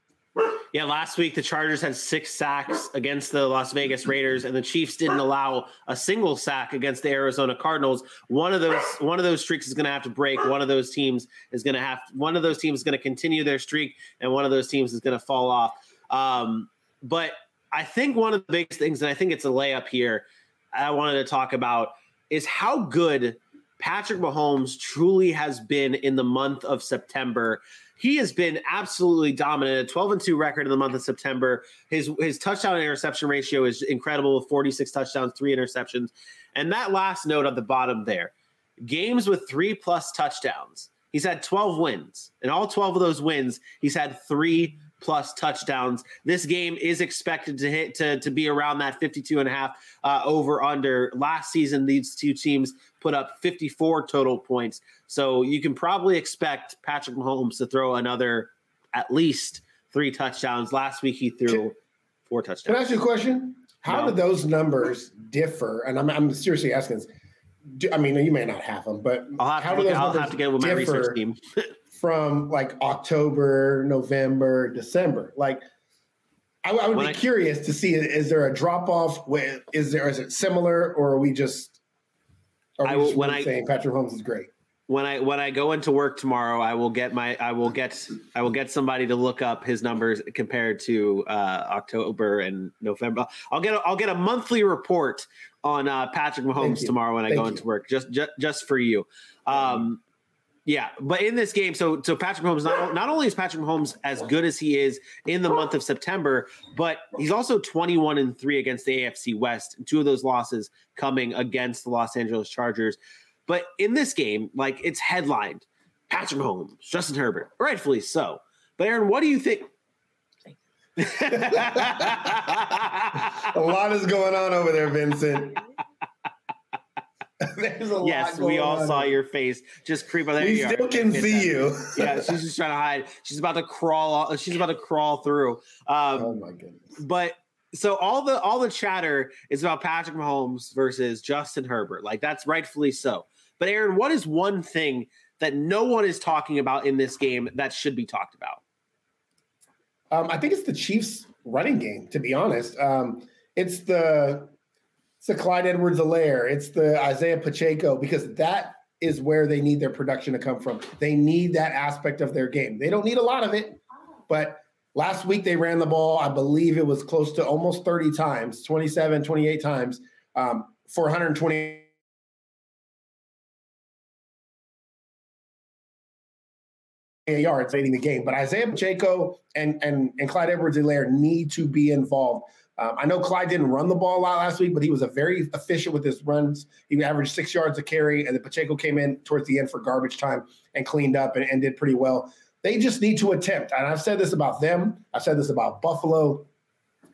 Yeah, last week the Chargers had six sacks against the Las Vegas Raiders, and the Chiefs didn't allow a single sack against the Arizona Cardinals. One of those one of those streaks is going to have to break. One of those teams is going to have one of those teams is going to continue their streak, and one of those teams is going to fall off. Um, but I think one of the biggest things, and I think it's a layup here, I wanted to talk about is how good Patrick Mahomes truly has been in the month of September he has been absolutely dominant. A 12 and 2 record in the month of September. His his touchdown interception ratio is incredible 46 touchdowns, three interceptions. And that last note at the bottom there games with three plus touchdowns. He's had 12 wins. And all 12 of those wins, he's had three plus touchdowns. This game is expected to hit to, to be around that 52 and a half uh, over under. Last season, these two teams put up 54 total points. So you can probably expect Patrick Mahomes to throw another at least three touchdowns. Last week he threw four touchdowns. Can I ask you a question? How no. do those numbers differ? And I'm, I'm seriously asking this. Do, I mean, you may not have them, but I'll have, how to, do those I'll have to get with my research team. from like October, November, December? Like, I, I would when be I, curious to see is there a drop off? Is there is it similar, or are we just are we I, just when I saying Patrick Holmes is great? When I when I go into work tomorrow, I will get my I will get I will get somebody to look up his numbers compared to uh, October and November. I'll get a, I'll get a monthly report on uh, Patrick Mahomes tomorrow when I Thank go you. into work, just, just just for you. Um, yeah, but in this game, so so Patrick Mahomes not, not only is Patrick Mahomes as good as he is in the month of September, but he's also 21 and 3 against the AFC West, two of those losses coming against the Los Angeles Chargers. But in this game, like it's headlined Patrick Mahomes, Justin Herbert, rightfully so. But Aaron, what do you think? a lot is going on over there, Vincent. There's a yes, we all on. saw your face just creep on there. We still can see you. yeah, she's just trying to hide. She's about to crawl. She's about to crawl through. Um, oh my goodness! But so all the all the chatter is about Patrick Mahomes versus Justin Herbert. Like that's rightfully so. But Aaron, what is one thing that no one is talking about in this game that should be talked about? Um, I think it's the Chiefs' running game. To be honest, um, it's the it's the Clyde Edwards-Helaire. It's the Isaiah Pacheco because that is where they need their production to come from. They need that aspect of their game. They don't need a lot of it, but last week they ran the ball, I believe it was close to almost 30 times, 27, 28 times um, for 120 yards leading the game. But Isaiah Pacheco and and and Clyde Edwards-Helaire need to be involved. Um, I know Clyde didn't run the ball a lot last week, but he was a very efficient with his runs. He averaged six yards a carry, and then Pacheco came in towards the end for garbage time and cleaned up and, and did pretty well. They just need to attempt. And I've said this about them. I've said this about Buffalo.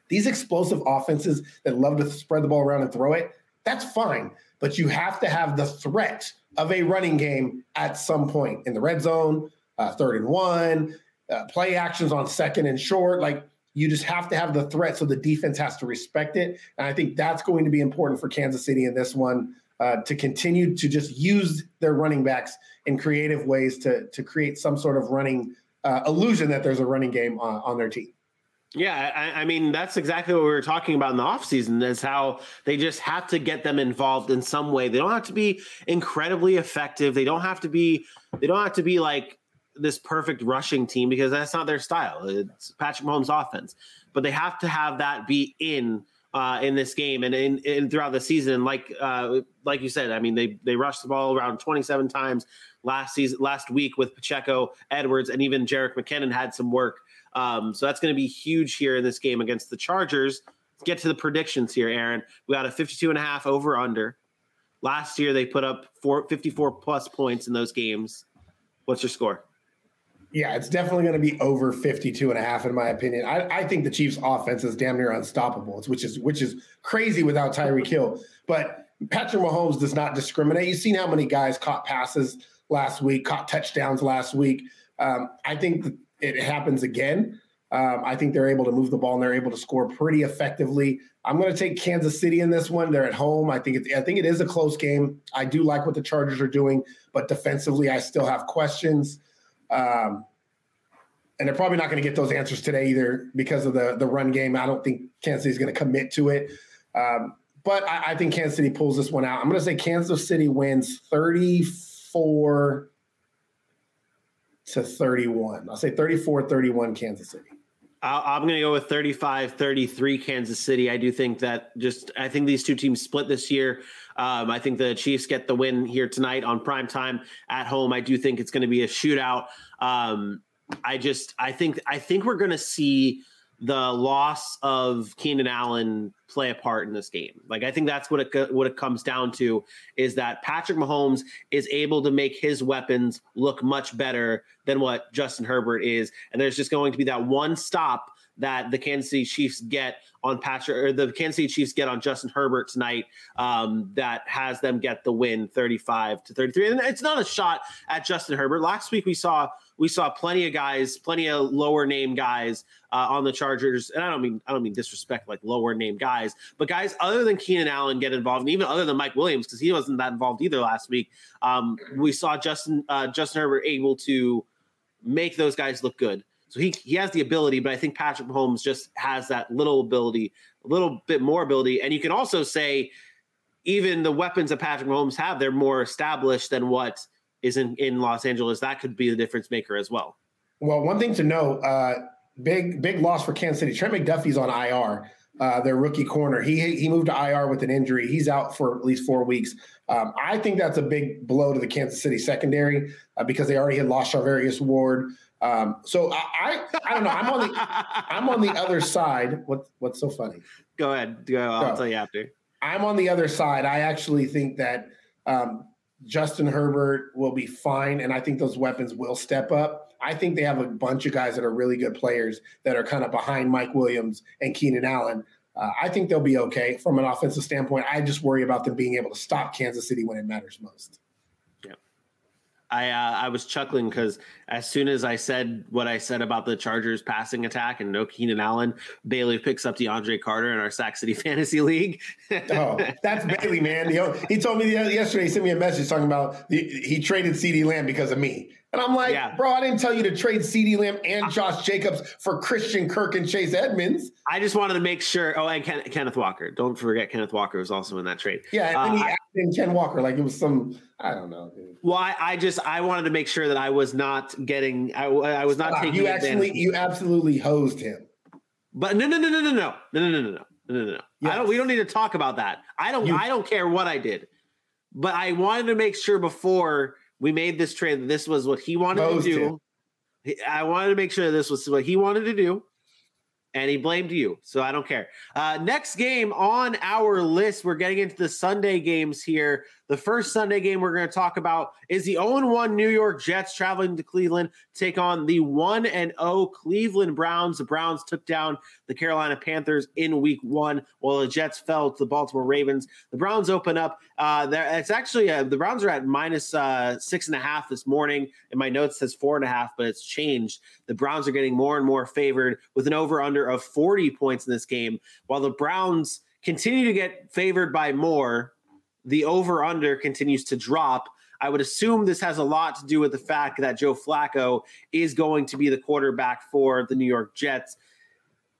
These explosive offenses that love to spread the ball around and throw it, that's fine. But you have to have the threat of a running game at some point in the red zone, uh, third and one, uh, play actions on second and short. Like you just have to have the threat, so the defense has to respect it. And I think that's going to be important for Kansas City in this one uh, to continue to just use their running backs in creative ways to to create some sort of running uh, illusion that there's a running game on, on their team. Yeah, I, I, mean that's exactly what we were talking about in the offseason is how they just have to get them involved in some way. They don't have to be incredibly effective. They don't have to be they don't have to be like this perfect rushing team because that's not their style. It's Patrick Mahomes' offense, but they have to have that be in uh, in this game and in, in throughout the season. Like uh, like you said, I mean they they rushed the ball around 27 times last season last week with Pacheco, Edwards, and even Jerick McKinnon had some work. Um, so that's going to be huge here in this game against the Chargers. Let's get to the predictions here, Aaron. We got a 52 and a half over under. Last year they put up four, 54 plus points in those games. What's your score? Yeah, it's definitely going to be over 52 and a half in my opinion. I, I think the Chiefs offense is damn near unstoppable, which is which is crazy without Tyreek Hill. But Patrick Mahomes does not discriminate. You've seen how many guys caught passes last week, caught touchdowns last week. Um, I think it happens again. Um, I think they're able to move the ball and they're able to score pretty effectively. I'm going to take Kansas City in this one. They're at home. I think I think it is a close game. I do like what the Chargers are doing, but defensively, I still have questions. Um, and they're probably not going to get those answers today either because of the the run game. I don't think Kansas City is going to commit to it. Um, but I, I, think Kansas City pulls this one out. I'm going to say Kansas City wins 34 to 31. I'll say 34 31 Kansas City. I'm going to go with 35 33 Kansas City. I do think that just, I think these two teams split this year. Um, I think the Chiefs get the win here tonight on prime time at home. I do think it's going to be a shootout. Um, I just, I think, I think we're going to see the loss of Keenan Allen play a part in this game. Like I think that's what it what it comes down to is that Patrick Mahomes is able to make his weapons look much better than what Justin Herbert is, and there's just going to be that one stop that the Kansas City Chiefs get on Patrick or the Kansas City Chiefs get on Justin Herbert tonight um, that has them get the win 35 to 33. And it's not a shot at Justin Herbert. Last week we saw we saw plenty of guys, plenty of lower name guys uh, on the Chargers, and I don't mean I don't mean disrespect like lower name guys, but guys other than Keenan Allen get involved, and even other than Mike Williams because he wasn't that involved either last week. Um, we saw Justin uh, Justin Herbert able to make those guys look good. So he he has the ability, but I think Patrick Mahomes just has that little ability, a little bit more ability, and you can also say even the weapons that Patrick Mahomes have, they're more established than what is in, in Los Angeles, that could be the difference maker as well. Well, one thing to know, uh, big big loss for Kansas City. Trent McDuffie's on IR. Uh, their rookie corner. He he moved to IR with an injury. He's out for at least four weeks. Um, I think that's a big blow to the Kansas City secondary uh, because they already had lost Charvarius Ward. Um, so I, I, I don't know. I'm on the I'm on the other side. What what's so funny? Go ahead. Go. I'll tell you after. I'm on the other side. I actually think that um, Justin Herbert will be fine, and I think those weapons will step up. I think they have a bunch of guys that are really good players that are kind of behind Mike Williams and Keenan Allen. Uh, I think they'll be okay from an offensive standpoint. I just worry about them being able to stop Kansas City when it matters most. I uh, I was chuckling because as soon as I said what I said about the Chargers passing attack and no Keenan Allen, Bailey picks up DeAndre Carter in our Sack City Fantasy League. oh, that's Bailey, man. Know, he told me yesterday. He sent me a message talking about the, he traded CeeDee Lamb because of me. And I'm like, yeah. bro, I didn't tell you to trade CeeDee Lamb and Josh Jacobs for Christian Kirk and Chase Edmonds. I just wanted to make sure. Oh, and Ken, Kenneth Walker. Don't forget Kenneth Walker was also in that trade. Yeah, and uh, he added in Ken Walker like it was some. I don't know. Dude. Well, I, I, just I wanted to make sure that I was not getting. I, I was not taking. You actually, you absolutely hosed him. But no, no, no, no, no, no, no, no, no, no, no, no, no. Yes. I don't. We don't need to talk about that. I don't. You, I don't care what I did. But I wanted to make sure before we made this trade this was what he wanted to do. Him. I wanted to make sure this was what he wanted to do, and he blamed you. So I don't care. Uh, next game on our list, we're getting into the Sunday games here. The first Sunday game we're going to talk about is the 0 1 New York Jets traveling to Cleveland, take on the 1 0 Cleveland Browns. The Browns took down the Carolina Panthers in week one, while the Jets fell to the Baltimore Ravens. The Browns open up. Uh, it's actually uh, the Browns are at minus uh, six and a half this morning. In my notes, says four and a half, but it's changed. The Browns are getting more and more favored with an over under of 40 points in this game, while the Browns continue to get favored by more the over under continues to drop. I would assume this has a lot to do with the fact that Joe Flacco is going to be the quarterback for the New York Jets.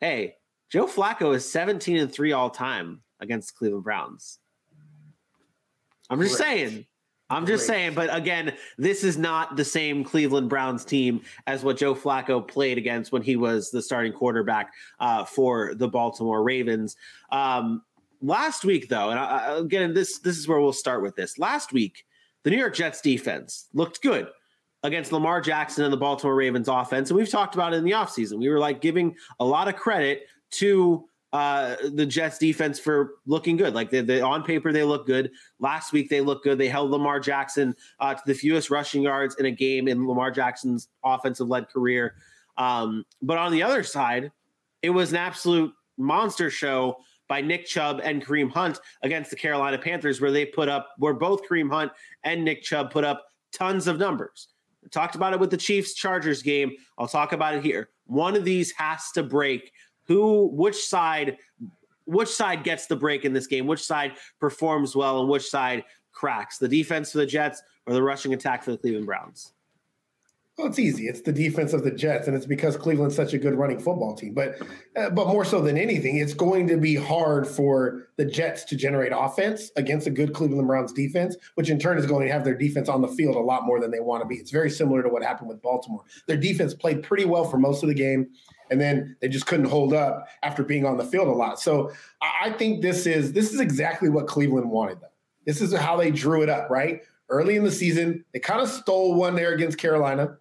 Hey, Joe Flacco is 17 and 3 all time against Cleveland Browns. I'm just Great. saying. I'm just Great. saying, but again, this is not the same Cleveland Browns team as what Joe Flacco played against when he was the starting quarterback uh, for the Baltimore Ravens. Um, last week though, and I, again, this this is where we'll start with this. Last week, the New York Jets defense looked good against Lamar Jackson and the Baltimore Ravens offense. And we've talked about it in the offseason. We were like giving a lot of credit to uh, the Jets defense for looking good. Like they, they, on paper, they look good. Last week, they looked good. They held Lamar Jackson uh, to the fewest rushing yards in a game in Lamar Jackson's offensive led career. Um, but on the other side, it was an absolute monster show by Nick Chubb and Kareem Hunt against the Carolina Panthers, where they put up, where both Kareem Hunt and Nick Chubb put up tons of numbers. I talked about it with the Chiefs Chargers game. I'll talk about it here. One of these has to break. Who, which side, which side gets the break in this game? Which side performs well and which side cracks? The defense for the Jets or the rushing attack for the Cleveland Browns? Well, it's easy. It's the defense of the Jets, and it's because Cleveland's such a good running football team. But, uh, but more so than anything, it's going to be hard for the Jets to generate offense against a good Cleveland Browns defense, which in turn is going to have their defense on the field a lot more than they want to be. It's very similar to what happened with Baltimore. Their defense played pretty well for most of the game, and then they just couldn't hold up after being on the field a lot. So I think this is this is exactly what Cleveland wanted. Though this is how they drew it up. Right early in the season, they kind of stole one there against Carolina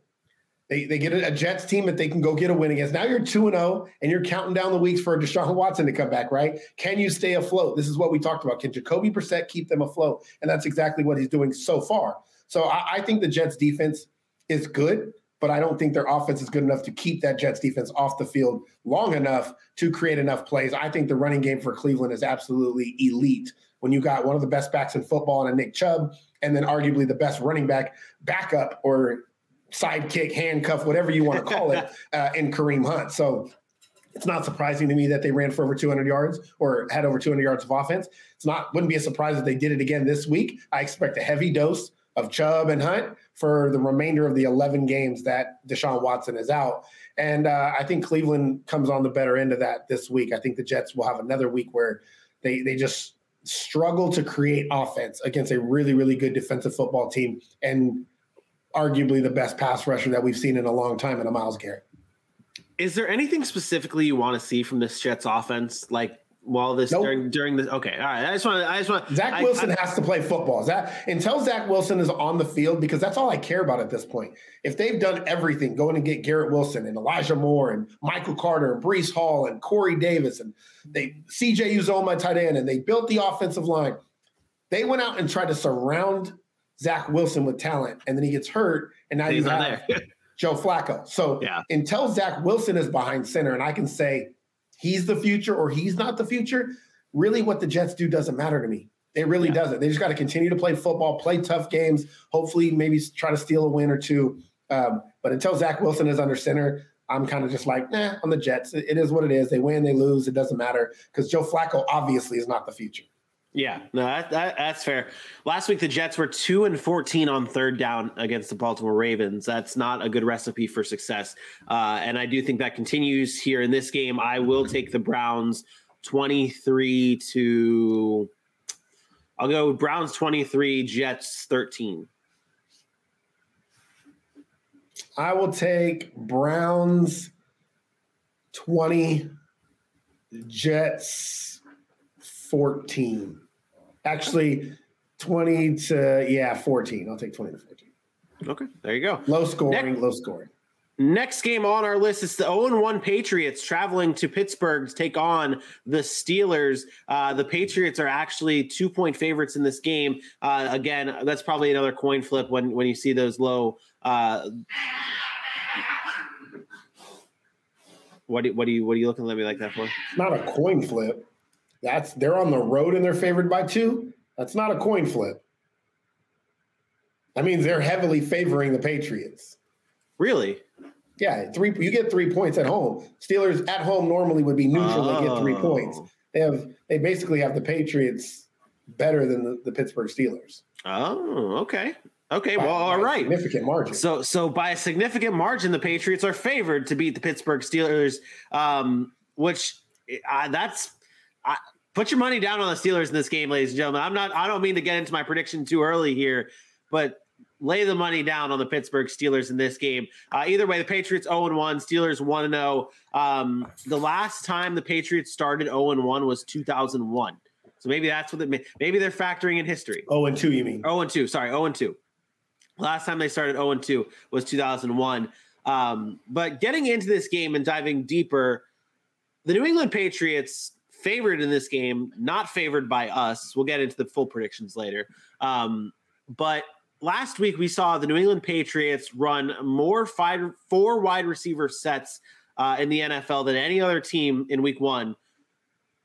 they, they get a, Jets team that they can go get a win against. Now you're 2 0 and you're counting down the weeks for Deshaun Watson to come back, right? Can you stay afloat? This is what we talked about. Can Jacoby Brissett keep them afloat? And that's exactly what he's doing so far. So I, I think the Jets defense is good, but I don't think their offense is good enough to keep that Jets defense off the field long enough to create enough plays. I think the running game for Cleveland is absolutely elite. When you got one of the best backs in football and a Nick Chubb, and then arguably the best running back backup or sidekick, handcuff, whatever you want to call it, uh, in Kareem Hunt. So it's not surprising to me that they ran for over 200 yards or had over 200 yards of offense. It's not wouldn't be a surprise if they did it again this week. I expect a heavy dose of Chubb and Hunt for the remainder of the 11 games that Deshaun Watson is out. And uh, I think Cleveland comes on the better end of that this week. I think the Jets will have another week where they they just struggle to create offense against a really really good defensive football team and arguably the best pass rusher that we've seen in a long time in a Myles Garrett. Is there anything specifically you want to see from this Jets offense? Like while this nope. during during this okay all right i just want to i just want zach wilson I, has to play football is that until zach wilson is on the field because that's all i care about at this point if they've done everything going to get garrett wilson and elijah moore and michael carter and breece hall and corey davis and they cj uzomah tight end and they built the offensive line they went out and tried to surround Zach Wilson with talent, and then he gets hurt, and now he's you have Joe Flacco. So yeah. until Zach Wilson is behind center, and I can say he's the future or he's not the future, really what the Jets do doesn't matter to me. It really yeah. doesn't. They just got to continue to play football, play tough games, hopefully maybe try to steal a win or two. Um, but until Zach Wilson is under center, I'm kind of just like, nah, on the Jets. It is what it is. They win, they lose. It doesn't matter because Joe Flacco obviously is not the future. Yeah, no, that, that, that's fair. Last week the Jets were two and fourteen on third down against the Baltimore Ravens. That's not a good recipe for success, uh, and I do think that continues here in this game. I will take the Browns twenty three to. I'll go Browns twenty three, Jets thirteen. I will take Browns twenty, Jets fourteen. Actually, 20 to, yeah, 14. I'll take 20 to 14. Okay, there you go. Low scoring, next, low scoring. Next game on our list is the 0 1 Patriots traveling to Pittsburgh to take on the Steelers. Uh, the Patriots are actually two point favorites in this game. Uh, again, that's probably another coin flip when, when you see those low. Uh, what do, what do you what are you looking at me like that for? It's not a coin flip. That's they're on the road and they're favored by two. That's not a coin flip. That means they're heavily favoring the Patriots. Really? Yeah, three. You get three points at home. Steelers at home normally would be neutral. Oh. They get three points. They have. They basically have the Patriots better than the, the Pittsburgh Steelers. Oh, okay. Okay, by, well, all right. Significant margin. So, so by a significant margin, the Patriots are favored to beat the Pittsburgh Steelers, um, which uh, that's I, put your money down on the Steelers in this game, ladies and gentlemen. I'm not. I don't mean to get into my prediction too early here, but lay the money down on the Pittsburgh Steelers in this game. Uh, either way, the Patriots 0 1, Steelers 1 0. Um, the last time the Patriots started 0 1 was 2001. So maybe that's what it maybe they're factoring in history. 0 2, you mean? 0 2. Sorry, 0 2. Last time they started 0 2 was 2001. Um, but getting into this game and diving deeper, the New England Patriots favored in this game, not favored by us. We'll get into the full predictions later. Um, but last week we saw the New England Patriots run more five, four wide receiver sets uh, in the NFL than any other team in week one.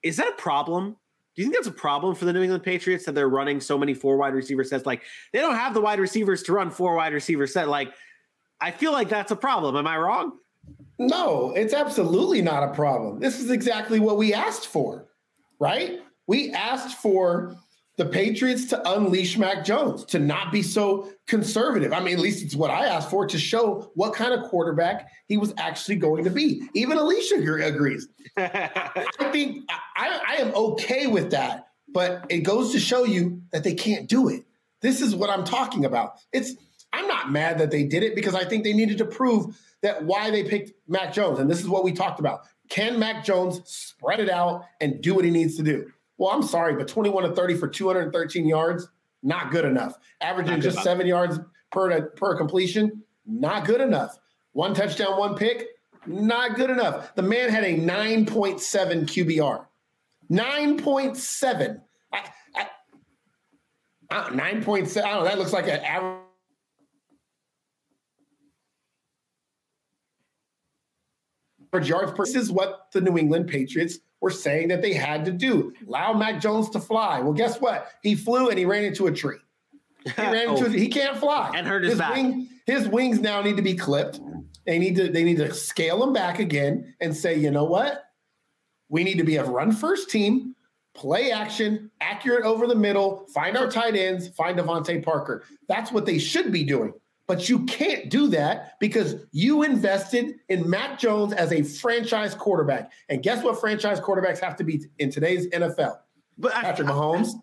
is that a problem? Do you think that's a problem for the New England Patriots that they're running so many four wide receiver sets? Like they don't have the wide receivers to run four wide receiver set. Like I feel like that's a problem. Am I wrong? No, it's absolutely not a problem. This is exactly what we asked for, right? We asked for the Patriots to unleash Mac Jones, to not be so conservative. I mean, at least it's what I asked for to show what kind of quarterback he was actually going to be. Even Alicia agrees. I think I, I am okay with that, but it goes to show you that they can't do it. This is what I'm talking about. It's I'm not mad that they did it because I think they needed to prove that why they picked Mac Jones. And this is what we talked about. Can Mac Jones spread it out and do what he needs to do? Well, I'm sorry, but 21 to 30 for 213 yards, not good enough. Averaging good just enough. seven yards per, per completion, not good enough. One touchdown, one pick, not good enough. The man had a 9.7 QBR. 9.7. I, I, I, 9.7. I don't know. That looks like an average yards per. This is what the New England Patriots were saying that they had to do. Allow Mac Jones to fly. Well, guess what? He flew and he ran into a tree. He ran oh. into a, oh. he can't fly and hurt his, his back. Wing, his wings now need to be clipped. They need to they need to scale them back again and say, you know what? We need to be a run first team, play action, accurate over the middle, find our tight ends, find DeVante Parker. That's what they should be doing. But you can't do that because you invested in Mac Jones as a franchise quarterback. And guess what franchise quarterbacks have to be in today's NFL? But Patrick I, Mahomes, I,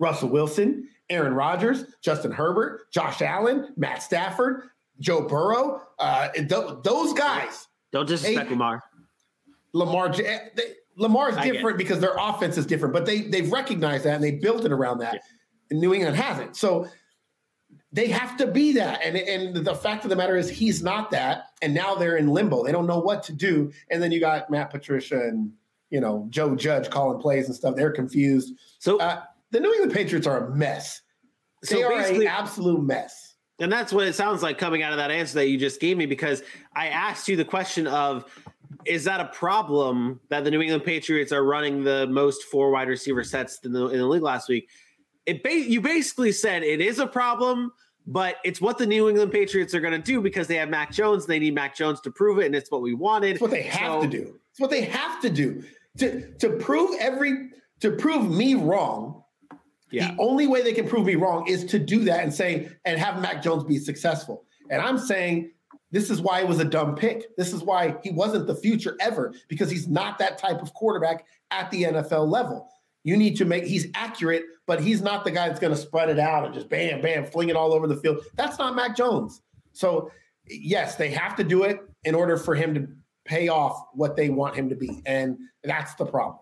Russell Wilson, Aaron Rodgers, Justin Herbert, Josh Allen, Matt Stafford, Joe Burrow. Uh, th- those guys. Don't disrespect they, Lamar. Lamar. They, Lamar's different because their offense is different, but they they've recognized that and they built it around that. Yeah. New England hasn't. So they have to be that. And, and the fact of the matter is, he's not that. And now they're in limbo. They don't know what to do. And then you got Matt Patricia and, you know, Joe Judge calling plays and stuff. They're confused. So uh, the New England Patriots are a mess. They so are an absolute mess. And that's what it sounds like coming out of that answer that you just gave me because I asked you the question of is that a problem that the New England Patriots are running the most four wide receiver sets in the, in the league last week? It ba- you basically said it is a problem, but it's what the New England Patriots are going to do because they have Mac Jones. They need Mac Jones to prove it, and it's what we wanted. It's what they have so, to do. It's what they have to do to to prove every to prove me wrong. Yeah. The only way they can prove me wrong is to do that and say and have Mac Jones be successful. And I'm saying this is why it was a dumb pick. This is why he wasn't the future ever because he's not that type of quarterback at the NFL level. You need to make he's accurate, but he's not the guy that's going to spread it out and just bam, bam, fling it all over the field. That's not Mac Jones. So, yes, they have to do it in order for him to pay off what they want him to be, and that's the problem.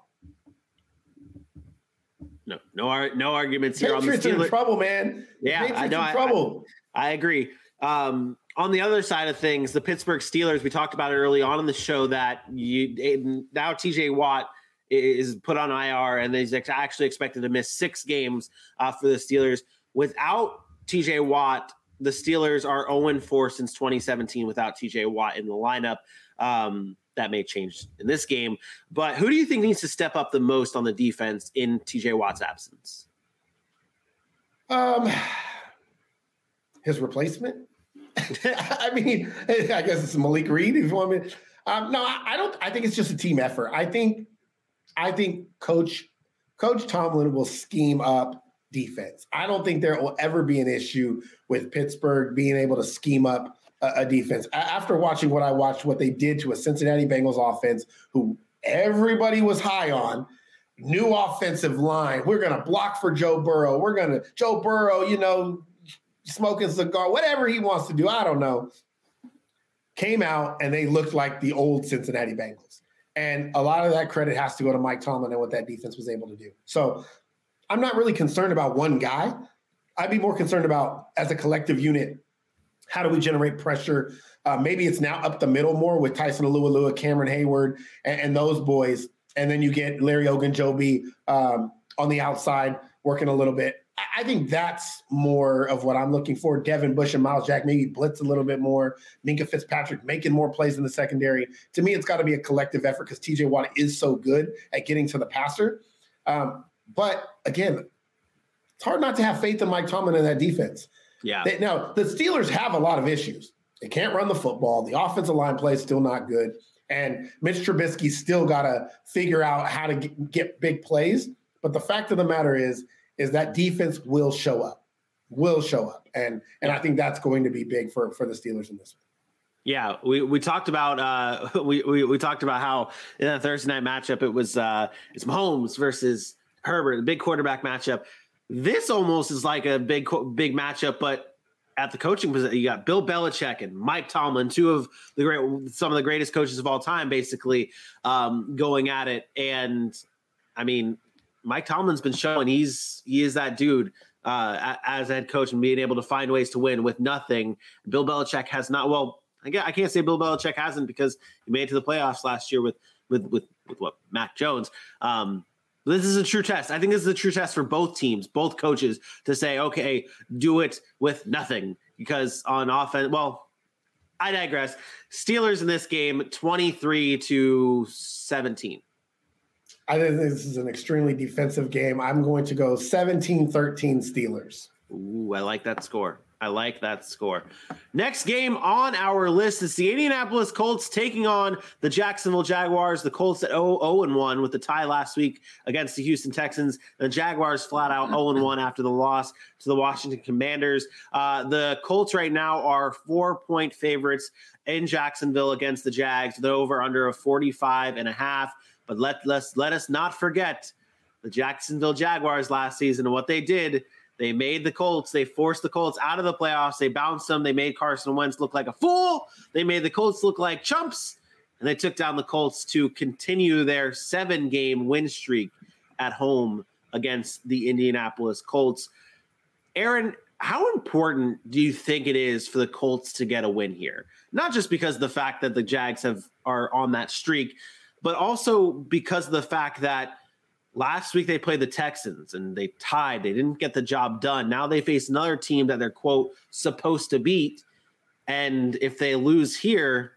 No, no, no arguments here Patriots on the Steelers. in trouble, man. Yeah, I know. I, trouble. I, I agree. Um, on the other side of things, the Pittsburgh Steelers. We talked about it early on in the show that you now T.J. Watt is put on IR, and he's actually expected to miss six games uh, for the Steelers. Without TJ Watt, the Steelers are 0 4 since 2017 without TJ Watt in the lineup. Um, that may change in this game. But who do you think needs to step up the most on the defense in TJ Watt's absence? Um, his replacement. I mean, I guess it's Malik Reed. If you want me, um, no, I, I don't. I think it's just a team effort. I think I think Coach Coach Tomlin will scheme up defense. I don't think there will ever be an issue with Pittsburgh being able to scheme up a, a defense. After watching what I watched, what they did to a Cincinnati Bengals offense, who everybody was high on, new offensive line. We're going to block for Joe Burrow. We're going to Joe Burrow, you know, smoking cigar, whatever he wants to do. I don't know. Came out and they looked like the old Cincinnati Bengals. And a lot of that credit has to go to Mike Tomlin and what that defense was able to do. So I'm not really concerned about one guy. I'd be more concerned about as a collective unit, how do we generate pressure? Uh, maybe it's now up the middle more with Tyson Alualu, Cameron Heyward, and, and, those boys. And then you get Larry Ogunjobi um, on the outside working a little bit. I think that's more of what I'm looking for. Devin Bush and Myles Jack maybe blitz a little bit more. Minkah Fitzpatrick making more plays in the secondary. To me, it's got to be a collective effort because TJ Watt is so good at getting to the passer. Um, but again, it's hard not to have faith in Mike Tomlin and that defense. Yeah. They, now, the Steelers have a lot of issues. They can't run the football. The offensive line play is still not good. And Mitch Trubisky still got to figure out how to get, get big plays. But the fact of the matter is, is that defense will show up, will show up, and and I think that's going to be big for for the Steelers in this. One. Yeah, we, we talked about uh, we, we we talked about how in that Thursday night matchup it was uh, it's Mahomes versus Herbert, the big quarterback matchup. This almost is like a big big matchup, but at the coaching position, you got Bill Belichick and Mike Tomlin, two of the great, some of the greatest coaches of all time, basically um, going at it. And I mean, Mike Tomlin's been showing he's he is that dude uh, as head coach and being able to find ways to win with nothing. Bill Belichick has not. Well, I can't say Bill Belichick hasn't because he made it to the playoffs last year with with with with what Mac Jones. Um, this is a true test. I think this is a true test for both teams, both coaches, to say, okay, do it with nothing because on offense, well, I digress. Steelers in this game, twenty three to seventeen. I think this is an extremely defensive game. I'm going to go 17 13 Steelers. Ooh, I like that score. I like that score. Next game on our list is the Indianapolis Colts taking on the Jacksonville Jaguars. The Colts at 0 0 1 with the tie last week against the Houston Texans. The Jaguars flat out 0 1 after the loss to the Washington Commanders. Uh, the Colts right now are four point favorites in Jacksonville against the Jags. They're over under a 45 and a half. But let let's let us not forget the Jacksonville Jaguars last season and what they did. They made the Colts. They forced the Colts out of the playoffs. They bounced them. They made Carson Wentz look like a fool. They made the Colts look like chumps, and they took down the Colts to continue their seven-game win streak at home against the Indianapolis Colts. Aaron, how important do you think it is for the Colts to get a win here? Not just because the fact that the Jags have are on that streak, but also because of the fact that last week they played the Texans and they tied. They didn't get the job done. Now they face another team that they're quote supposed to beat, and if they lose here,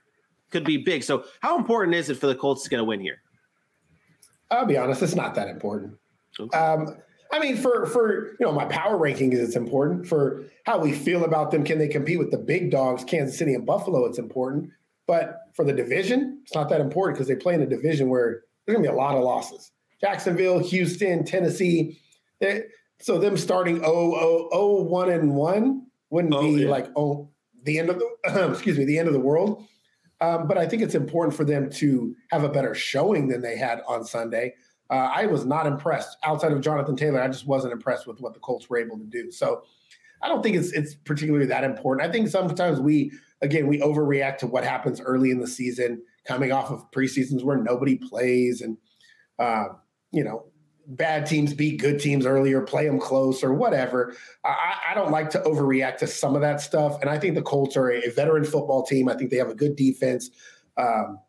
could be big. So how important is it for the Colts to get a win here? I'll be honest, it's not that important. Okay. Um, I mean, for for you know my power ranking is it's important for how we feel about them. Can they compete with the big dogs, Kansas City and Buffalo? It's important. But for the division, it's not that important because they play in a division where there's gonna be a lot of losses. Jacksonville, Houston, Tennessee. so them starting 0, 0, 0 1 and 1 wouldn't oh, be yeah. like oh the end of the excuse me, the end of the world. Um, but I think it's important for them to have a better showing than they had on Sunday. Uh, I was not impressed outside of Jonathan Taylor. I just wasn't impressed with what the Colts were able to do. So I don't think it's it's particularly that important. I think sometimes we again, we overreact to what happens early in the season, coming off of preseasons where nobody plays and, uh, you know, bad teams beat good teams earlier, play them close or whatever. I, I, don't like to overreact to some of that stuff. And I think the Colts are a, veteran football team. I think they have a good defense. Um,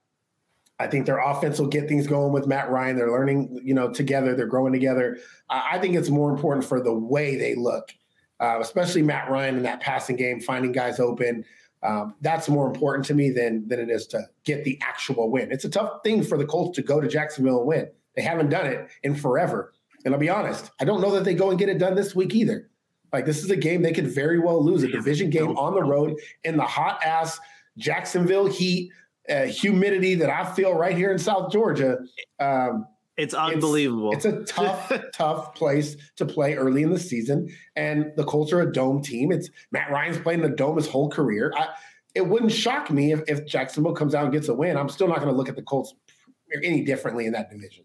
I think their offense will get things going with Matt Ryan. They're learning, you know, together. They're growing together. I, I think it's more important for the way they look, uh, especially Matt Ryan in that passing game, finding guys open. Um, that's more important to me than than it is to get the actual win. It's a tough thing for the Colts to go to Jacksonville and win. They haven't done it in forever. And I'll be honest, I don't know that they go and get it done this week either. Like this is a game they could very well lose, a division game on the road in the hot ass Jacksonville heat, uh, humidity that I feel right here in South Georgia. Um, it's unbelievable. It's, it's a tough, tough place to play early in the season. And the Colts are a dome team. It's Matt Ryan's playing the dome his whole career. I, it wouldn't shock me if, if Jacksonville comes out and gets a win. I'm still not going to look at the Colts any differently in that division.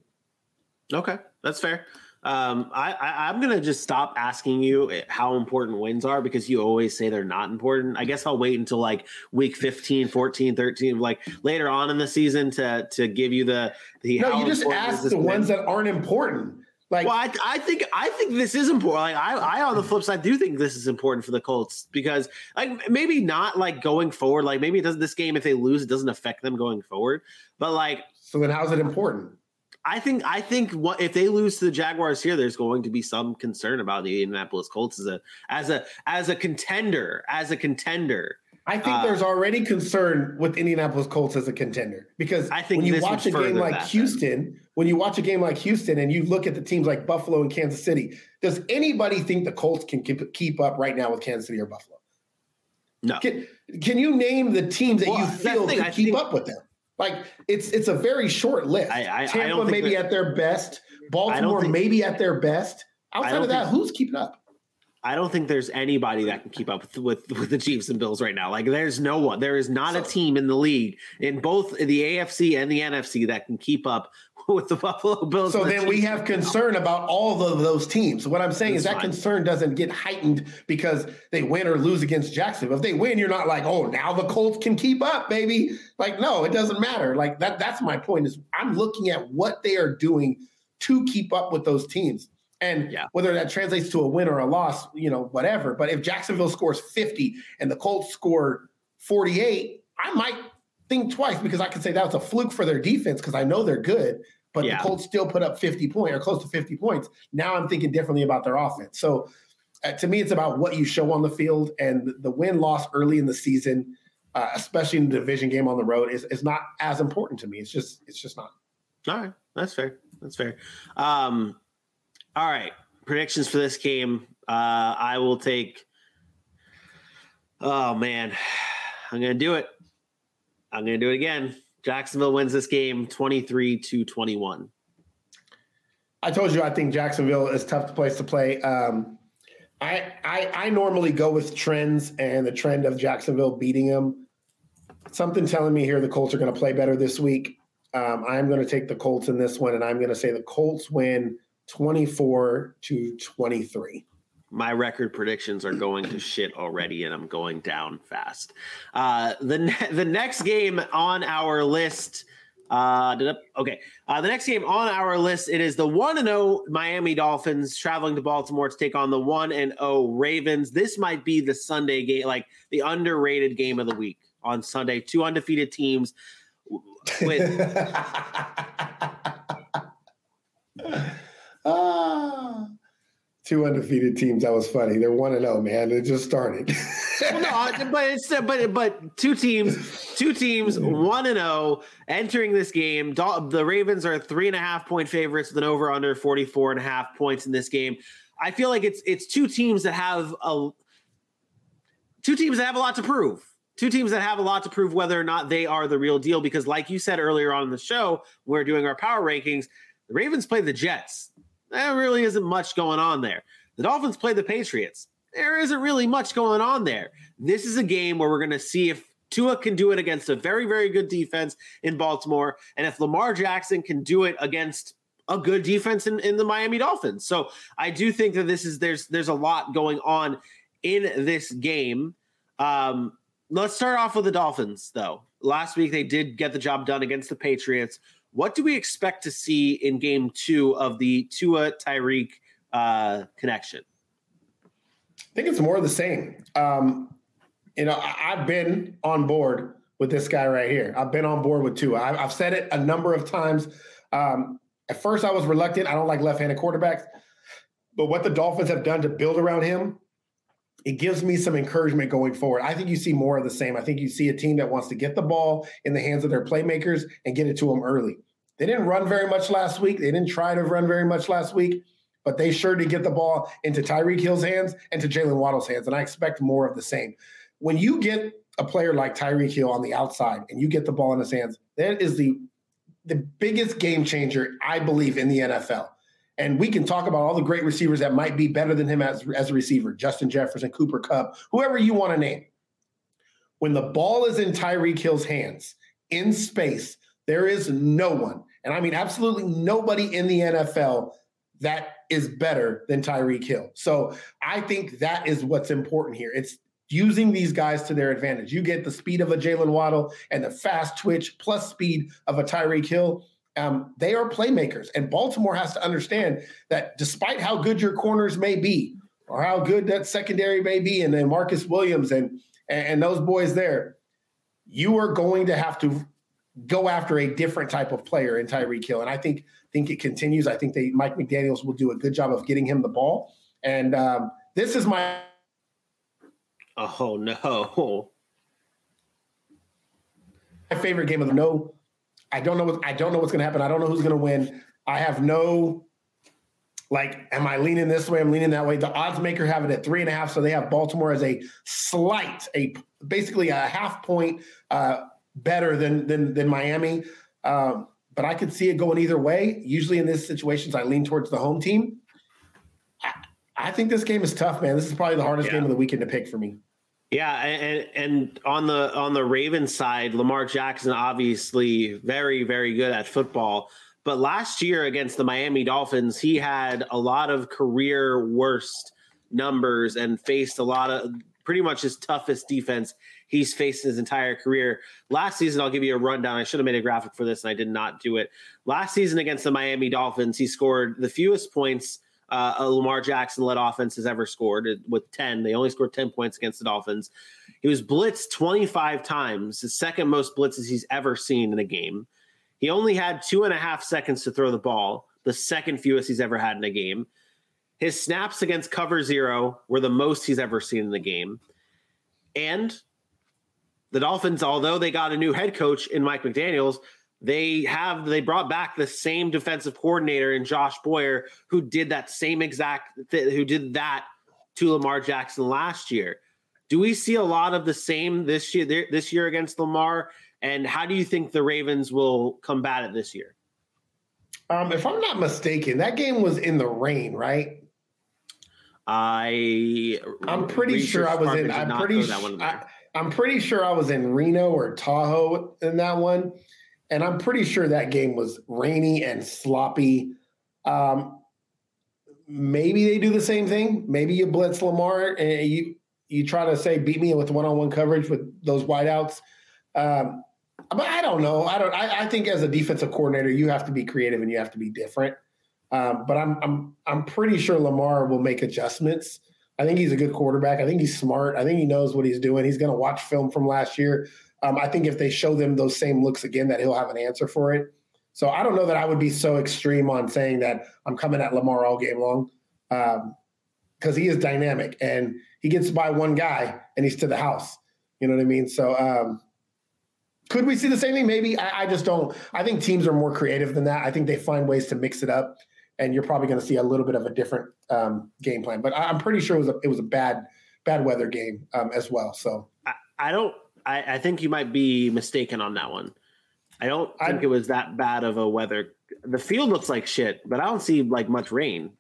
Okay, that's fair. Um, I, I am gonna just stop asking you how important wins are because you always say they're not important. I guess I'll wait until like week 15, 14, 13, like later on in the season to to give you the the. No, you just ask the win. ones that aren't important. Like, well, I, I, think I think this is important. Like, I, I on the flip side do think this is important for the Colts because like maybe not like going forward. Like maybe it doesn't this game if they lose it doesn't affect them going forward. But like, so then how's it important? I think I think what if they lose to the Jaguars here, there's going to be some concern about the Indianapolis Colts as a as a as a contender, as a contender. I think Uh, there's already concern with Indianapolis Colts as a contender because I think when you watch a game like that, then. Houston, when you watch a game like Houston and you look at the teams like Buffalo and Kansas City, does anybody think the Colts can keep, keep up right now with Kansas City or Buffalo? No. Can, can you name the teams that Well, you feel can keep think- up with them? Like it's it's a very short list. I- I- I Tampa don't maybe that- at their best, Baltimore think- maybe at their best. Outside of that, think- who's keeping up? I don't think there's anybody that can keep up with, with with the Chiefs and Bills right now. Like there's no one. There is not a team in the league in both the AFC and the NFC that can keep up with the Buffalo Bills. So the then we have concern about all of those teams. What I'm saying is That's that fine. concern doesn't get heightened because they win or lose against Jacksonville. If they win, you're not like, oh, now the Colts can keep up, baby. Like, no, it doesn't matter. Like that. That's my point. Is I'm looking at what they are doing to keep up with those teams. And Yeah. whether that translates to a win or a loss, you know, whatever. But if Jacksonville scores 50 and the Colts score 48, I might think twice because I could say that was a fluke for their defense because I know they're good, but Yeah. the Colts still put up 50 points or close to 50 points. Now I'm thinking differently about their offense. So uh, to me, it's about what you show on the field and the win loss early in the season, uh, especially in the division game on the road, is, is not as important to me. It's just it's just not. All right, that's fair. That's fair. Um, all right, predictions for this game. Uh, I will take. Oh man, I'm gonna do it. I'm gonna do it again. Jacksonville wins this game 23 to 21. I told you I think Jacksonville is tough place to play. Um, I, I I normally go with trends and the trend of Jacksonville beating them. Something telling me here the Colts are going to play better this week. Um, I'm going to take the Colts in this one, and I'm going to say the Colts win 24 to 23. My record predictions are going to shit already and I'm going down fast. Uh, the ne- the next game on our list uh okay. Uh, the next game on our list it is the 1 and 0 Miami Dolphins traveling to Baltimore to take on the 1 and 0 Ravens. This might be the Sunday game like the underrated game of the week on Sunday. Two undefeated teams with ah, two undefeated teams. That was funny. They're one and zero, man. It just started. Well, no, but it's but but two teams, two teams, one and zero entering this game. The Ravens are three and a half point favorites with an over under 44 and a half points in this game. I feel like it's it's two teams that have a two teams that have a lot to prove. Two teams that have a lot to prove whether or not they are the real deal. Because, like you said earlier on in the show, when we're doing our power rankings. The Ravens play the Jets. There really isn't much going on there. The Dolphins play the Patriots there isn't really much going on there. This is a game where we're going to see if Tua can do it against a very, very good defense in Baltimore, and if Lamar Jackson can do it against a good defense in, in the Miami Dolphins. So I do think that this is there's there's a lot going on in this game. Um, let's start off with the Dolphins, though. Last week they did get the job done against the Patriots. What do we expect to see in game two of the Tua Tyreek uh, connection? I think it's more of the same. Um, you know, I, I've been on board with this guy right here. I've been on board with Tua. I, I've said it a number of times. Um, at first, I was reluctant. I don't like left-handed quarterbacks, but what the Dolphins have done to build around him, it gives me some encouragement going forward. I think you see more of the same. I think you see a team that wants to get the ball in the hands of their playmakers and get it to them early. They didn't run very much last week. They didn't try to run very much last week but they sure did get the ball into Tyreek Hill's hands and to Jaylen Waddle's hands. And I expect more of the same. When you get a player like Tyreek Hill on the outside and you get the ball in his hands, that is the the biggest game changer, I believe, in the NFL. And we can talk about all the great receivers that might be better than him as, as a receiver, Justin Jefferson, Cooper Kupp, whoever you want to name. When the ball is in Tyreek Hill's hands in space, there is no one, and I mean absolutely nobody in the NFL that is better than Tyreek Hill. So I think that is what's important here. It's using these guys to their advantage. You get the speed of a Jaylen Waddle and the fast twitch plus speed of a Tyreek Hill. Um, they are playmakers, and Baltimore has to understand that despite how good your corners may be, or how good that secondary may be, and then Marcus Williams and and, and those boys there, you are going to have to go after a different type of player in Tyreek Hill. And I think think it continues. I think they Mike McDaniels will do a good job of getting him the ball. And um, this is my Oh no. My favorite game of the no. I don't know what I don't know what's gonna happen. I don't know who's gonna win. I have no like, am I leaning this way? I'm leaning that way. The odds maker have it at three and a half, so they have Baltimore as a slight, a basically a half point uh, better than than than Miami. Um, but I could see it going either way. Usually in these situations, I lean towards the home team. I, I think this game is tough, man. This is probably the hardest Yeah. game of the weekend to pick for me. Yeah, and and on the on the Ravens side, Lamar Jackson obviously very very good at football. But last year against the Miami Dolphins, he had a lot of career worst numbers and faced a lot of pretty much his toughest defense he's faced his entire career. Last season, I'll give you a rundown. I should have made a graphic for this and I did not do it. Last season against the Miami Dolphins, he scored the fewest points uh, a Lamar Jackson led offense has ever scored with 10. They only scored 10 points against the Dolphins. He was blitzed 25 times, the second most blitzes he's ever seen in a game. He only had two and a half seconds to throw the ball, the second fewest he's ever had in a game. His snaps against cover zero were the most he's ever seen in the game. And the Dolphins, although they got a new head coach in Mike McDaniels, they have they brought back the same defensive coordinator in Josh Boyer who did that same exact th- who did that to Lamar Jackson last year. Do we see a lot of the same this year this year against Lamar? And how do you think the Ravens will combat it this year? Um, if I'm not mistaken, that game was in the rain, right? I I'm pretty sure I was in. I'm pretty. throw Sh- I. I'm pretty sure I was in Reno or Tahoe in that one, and I'm pretty sure that game was rainy and sloppy. Um, maybe they do the same thing. Maybe you blitz Lamar and you you try to say beat me with one on one coverage with those wideouts. Um, but I don't know. I don't. I, I think as a defensive coordinator, you have to be creative and you have to be different. Um, but I'm I'm I'm pretty sure Lamar will make adjustments. I think he's a good quarterback. I think he's smart. I think he knows what he's doing. He's going to watch film from last year. Um, I think if they show them those same looks again, that he'll have an answer for it. So I don't know that I would be so extreme on saying that I'm coming at Lamar all game long because he is dynamic and he gets by one guy and he's to the house. You know what I mean? So um, could we see the same thing? Maybe. I, I just don't. I think teams are more creative than that. I think they find ways to mix it up, and you're probably going to see a little bit of a different um, game plan. But I'm pretty sure it was a, it was a bad bad weather game um, as well. So I, I don't. I, I think you might be mistaken on that one. I don't I- think it was that bad of a weather. The field looks like shit, but I don't see like much rain.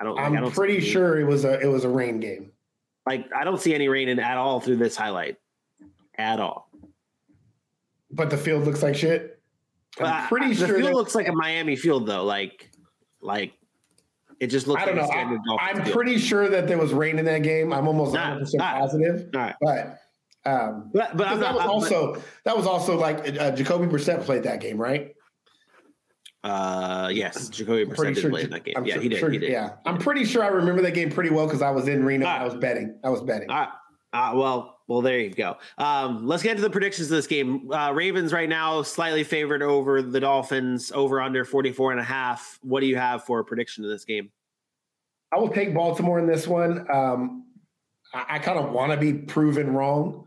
I don't. like, I I'm don't pretty sure it was a it was a rain game. Like I don't see any rain in at all through this highlight, at all. But the field looks like shit. I'm Uh, pretty the sure. field that- looks like a Miami field though. Like, like it just looks. I don't like know. A standard I, I'm field. pretty sure that there was rain in that game. I'm almost 100 percent positive. All right, But um, but but that not. was I'm- also that was also like uh, Jacoby Brissett played that game, right? uh, yes, Jacoby Brissett sure. play in that game. I'm yeah, sure- he did. sure- he did. Yeah, I'm pretty sure I remember that game pretty well because I was in Reno. and Ah. I was betting. I was betting. Uh, uh, well, well, there you go. Um, let's get into the predictions of this game. Uh, Ravens right now slightly favored over the Dolphins, over under 44 and a half. What do you have for a prediction of this game? I will take Baltimore in this one. Um, I, I kind of want to be proven wrong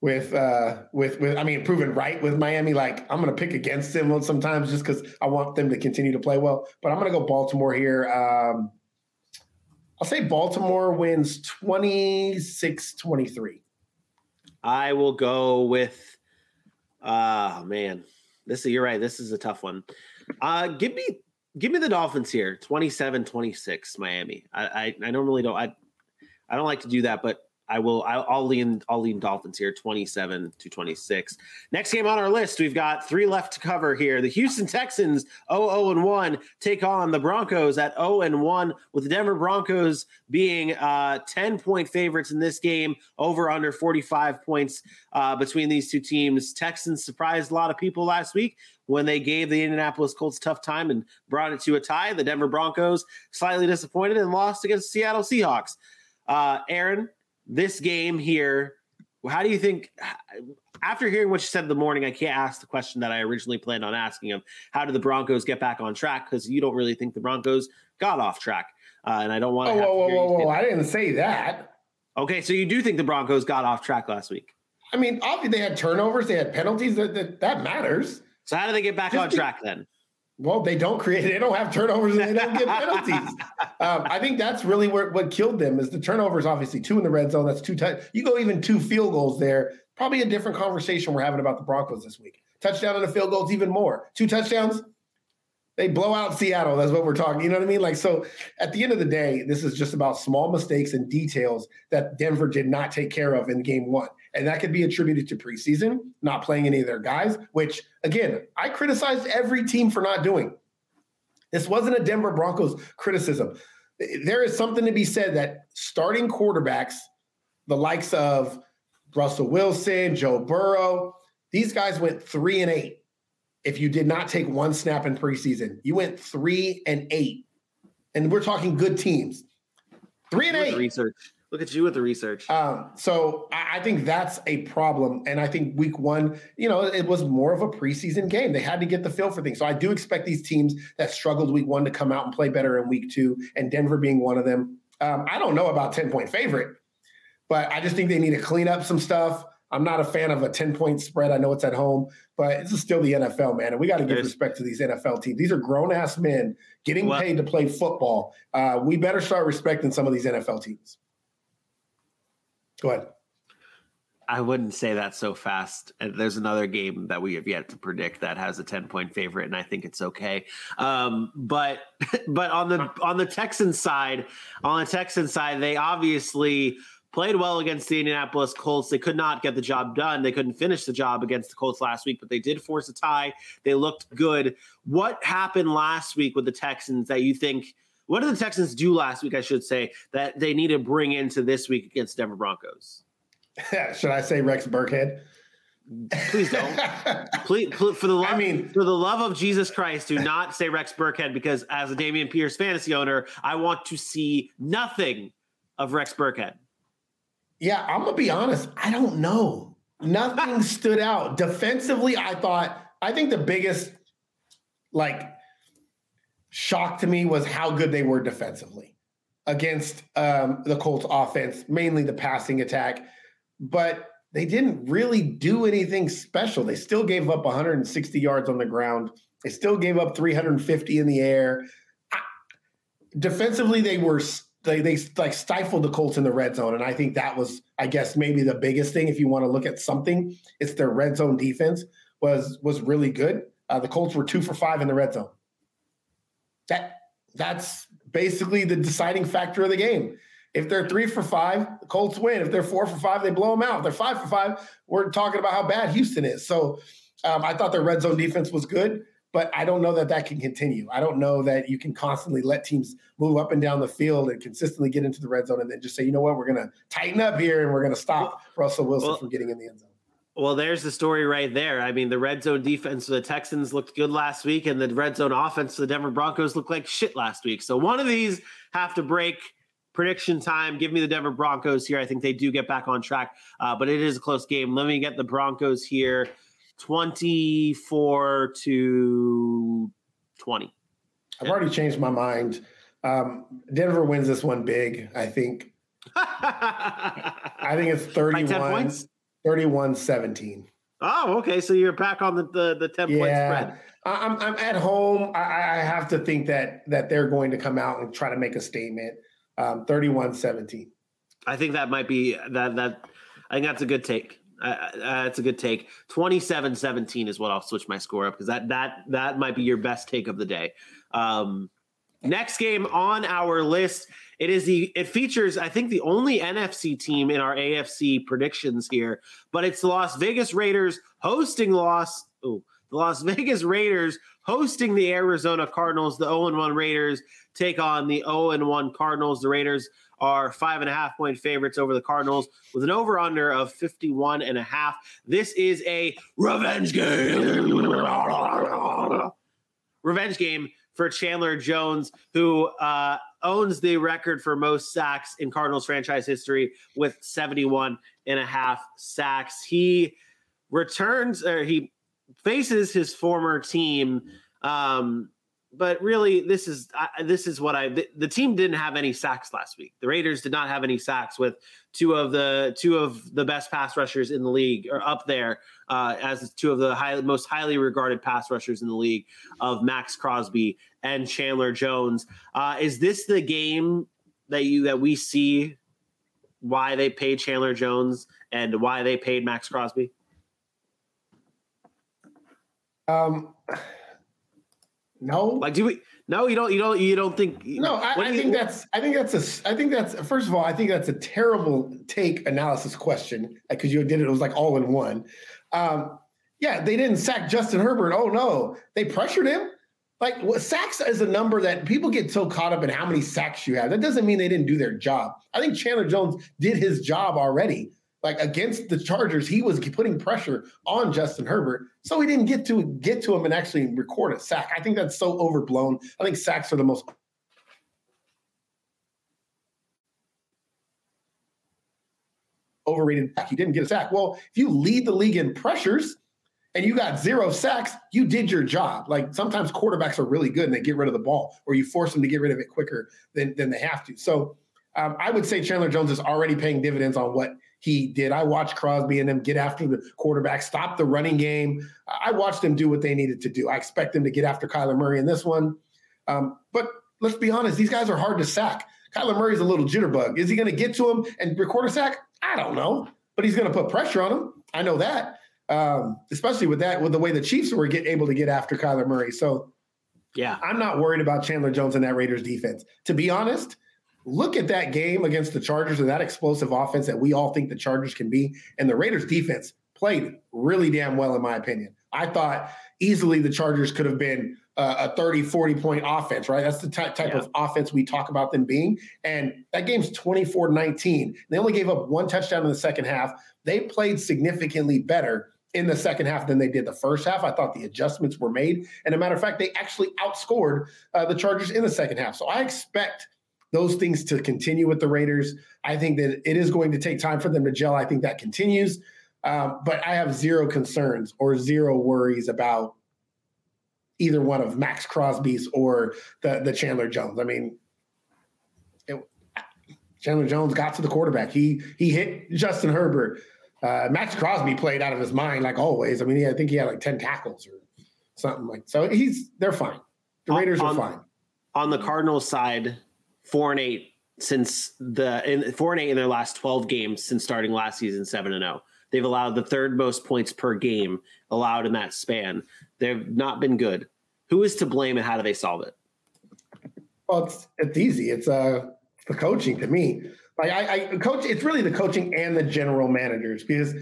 with uh, with with I mean proven right with Miami. Like I'm to pick against them sometimes just because I want them to continue to play well. But I'm to go Baltimore here. Um, I'll say Baltimore wins 26-23. I will go with. Ah, man, this is you're right. This is a tough one. Uh, give me give me the Dolphins here, 27-26, Miami. I, I I normally don't I I don't like to do that, but I will. I'll, lean. I'll lean Dolphins here, twenty-seven to twenty-six. Next game on our list, we've got three left to cover here. The Houston Texans, 0 and one, take on the Broncos at 0 and one, with the Denver Broncos being uh, ten-point favorites in this game, over under forty-five points uh, between these two teams. Texans surprised a lot of people last week when they gave the Indianapolis Colts a tough time and brought it to a tie. The Denver Broncos slightly disappointed and lost against the Seattle Seahawks. Uh, Aaron, this game here, how do you think? After hearing what you said in the morning, I can't ask the question that I originally planned on asking him. How did the Broncos get back on track? Because you don't really think the Broncos got off track, uh, and I don't want to. Oh, whoa, whoa, whoa, whoa! I didn't say that. Okay, so you do think the Broncos got off track last week? I mean, obviously they had turnovers, they had penalties. That that, that matters. So how do they get back Just on track then? Well, they don't create, they don't have turnovers and they don't get penalties. um, I think that's really where, what killed them is the turnovers, obviously, two in the red zone. That's two. T- you go even two field goals there. Probably a different conversation we're having about the Broncos this week. Touchdown and a field goals, even more. Two touchdowns, they blow out Seattle. That's what we're talking. You know what I mean? Like, so at the end of the day, this is just about small mistakes and details that Denver did not take care of in game one. And that could be attributed to preseason, not playing any of their guys, which again, I criticized every team for not doing. This wasn't a Denver Broncos criticism. There is something to be said that starting quarterbacks, the likes of Russell Wilson, Joe Burrow, these guys went three and eight. If you did not take one snap in preseason, you went three and eight. And we're talking good teams. Three and eight. Research. Look at you with the research. Um, so I, I think that's a problem. And I think week one, you know, it was more of a preseason game. They had to get the feel for things. So I do expect these teams that struggled week one to come out and play better in week two, and Denver being one of them. Um, I don't know about 10 point favorite, but I just think they need to clean up some stuff. I'm not a fan of a 10 point spread. I know it's at home, but this is still the NFL, man. And we got to give respect to these NFL teams. These are grown ass men getting well, paid to play football. Uh, we better start respecting some of these NFL teams. Go ahead. I wouldn't say that so fast. There's another game that we have yet to predict that has a 10 point favorite, and I think it's okay. Um, but but on the on the Texans side, on the Texans side, they obviously played well against the Indianapolis Colts. They could not get the job done. They couldn't finish the job against the Colts last week, but they did force a tie. They looked good. What happened last week with the Texans that you think? What did the Texans do last week? I should say that they need to bring into this week against Denver Broncos. should I say Rex Burkhead? Please don't. please, please, for the love, I mean, for the love of Jesus Christ, do not say Rex Burkhead because as a Dameon Pierce fantasy owner, I want to see nothing of Rex Burkhead. Yeah, I'm gonna be honest. I don't know. Nothing stood out defensively. I thought. I think the biggest like shock to me was how good they were defensively against um, the Colts offense, mainly the passing attack. But they didn't really do anything special. They still gave up 160 yards on the ground. They still gave up 350 in the air. I, defensively, they were they they like stifled the Colts in the red zone, and I think that was, I guess, maybe the biggest thing. If you want to look at something, it's their red zone defense was was really good. Uh, the Colts were two for five in the red zone that that's basically the deciding factor of the game. If they're three for five, the Colts win. If they're four for five, they blow them out. If they're five for five, we're talking about how bad Houston is. So um, I thought their red zone defense was good, but I don't know that that can continue. I don't know that you can constantly let teams move up and down the field and consistently get into the red zone and then just say, you know what, we're going to tighten up here and we're going to stop Russell Wilson well, from getting in the end zone. Well, there's the story right there. I mean, the red zone defense for the Texans looked good last week, and the red zone offense for the Denver Broncos looked like shit last week. So one of these have to break. Prediction time. Give me the Denver Broncos here. I think they do get back on track, uh, but it is a close game. Let me get the Broncos here 24 to 20. I've already changed my mind. Um, Denver wins this one big, I think. I think it's 31. By 10 points? 31 17. Oh, okay. So you're back on the the, the 10 yeah. point spread. I'm I'm at home. I, I, have to think that that they're going to come out and try to make a statement. Um, 31 17. I think that might be that that I think that's a good take. Uh, that's a good take. 27 17 is what I'll switch my score up because that that that might be your best take of the day. Um, next game on our list it is the it features I think the only NFC team in our AFC predictions here, but it's the Las Vegas Raiders hosting Los oh, the Las Vegas Raiders hosting the Arizona Cardinals. The 0 1 Raiders take on the 0 1 Cardinals. The Raiders are five and a half point favorites over the Cardinals with an over under of 51 and a half. This is a revenge game. revenge game for Chandler Jones, who uh, owns the record for most sacks in Cardinals franchise history with 71 and a half sacks. He returns or he faces his former team. Um, but really, this is I, this is what I the, the, team didn't have any sacks last week. The Raiders did not have any sacks with two of the two of the best pass rushers in the league, or up there uh, as two of the high, most highly regarded pass rushers in the league of Maxx Crosby and Chandler Jones. Uh, is this the game that you that we see why they paid Chandler Jones and why they paid Maxx Crosby? Um no. Like, do we? No, you don't. You don't. You don't think? No, I, I think that's. I think that's a. I think that's. First of all, I think that's a terrible take analysis question because you did it. It was like all in one. Um, yeah, they didn't sack Justin Herbert. Oh no, they pressured him. Like what, sacks is a number that people get so caught up in how many sacks you have. That doesn't mean they didn't do their job. I think Chandler Jones did his job already like against the Chargers, he was putting pressure on Justin Herbert, so he didn't get to get to him and actually record a sack. I think that's so overblown. I think sacks are the most overrated. He didn't get a sack. Well, if you lead the league in pressures and you got zero sacks, you did your job. Like sometimes quarterbacks are really good and they get rid of the ball, or you force them to get rid of it quicker than than they have to. So um, I would say Chandler Jones is already paying dividends on what he did. I watched Crosby and them get after the quarterback, stop the running game. I watched them do what they needed to do. I expect them to get after Kyler Murray in this one. Um, but let's be honest, these guys are hard to sack. Kyler Murray's a little jitterbug. Is he going to get to him and record a sack? I don't know, but he's going to put pressure on him. I know that, um, especially with that, with the way the Chiefs were get, able to get after Kyler Murray. So, yeah, I'm not worried about Chandler Jones and that Raiders defense. To be honest, look at that game against the Chargers and that explosive offense that we all think the Chargers can be. And the Raiders defense played really damn well, in my opinion. I thought easily the Chargers could have been a 30, 40 point offense, right? That's the type, type yeah. of offense we talk about them being. And that game's 24 19. They only gave up one touchdown in the second half. They played significantly better in the second half than they did the first half. I thought the adjustments were made. And a matter of fact, they actually outscored uh, the Chargers in the second half. So I expect those things to continue with the Raiders. I think that it is going to take time for them to gel. I think that continues. Um, but I have zero concerns or zero worries about either one of Maxx Crosby's or the, the Chandler Jones. I mean, it, Chandler Jones got to the quarterback. He he hit Justin Herbert. Uh, Maxx Crosby played out of his mind like always. I mean, he, I think he had like ten tackles or something like. So he's they're fine. The Raiders on, are fine. On the Cardinals side, four and eight since the in four and eight in their last 12 games since starting last season, seven and zero. Oh. They've allowed the third most points per game allowed in that span. They've not been good. Who is to blame and how do they solve it? Well, it's it's easy. It's uh the coaching to me. Like I, I coach, it's really the coaching and the general managers because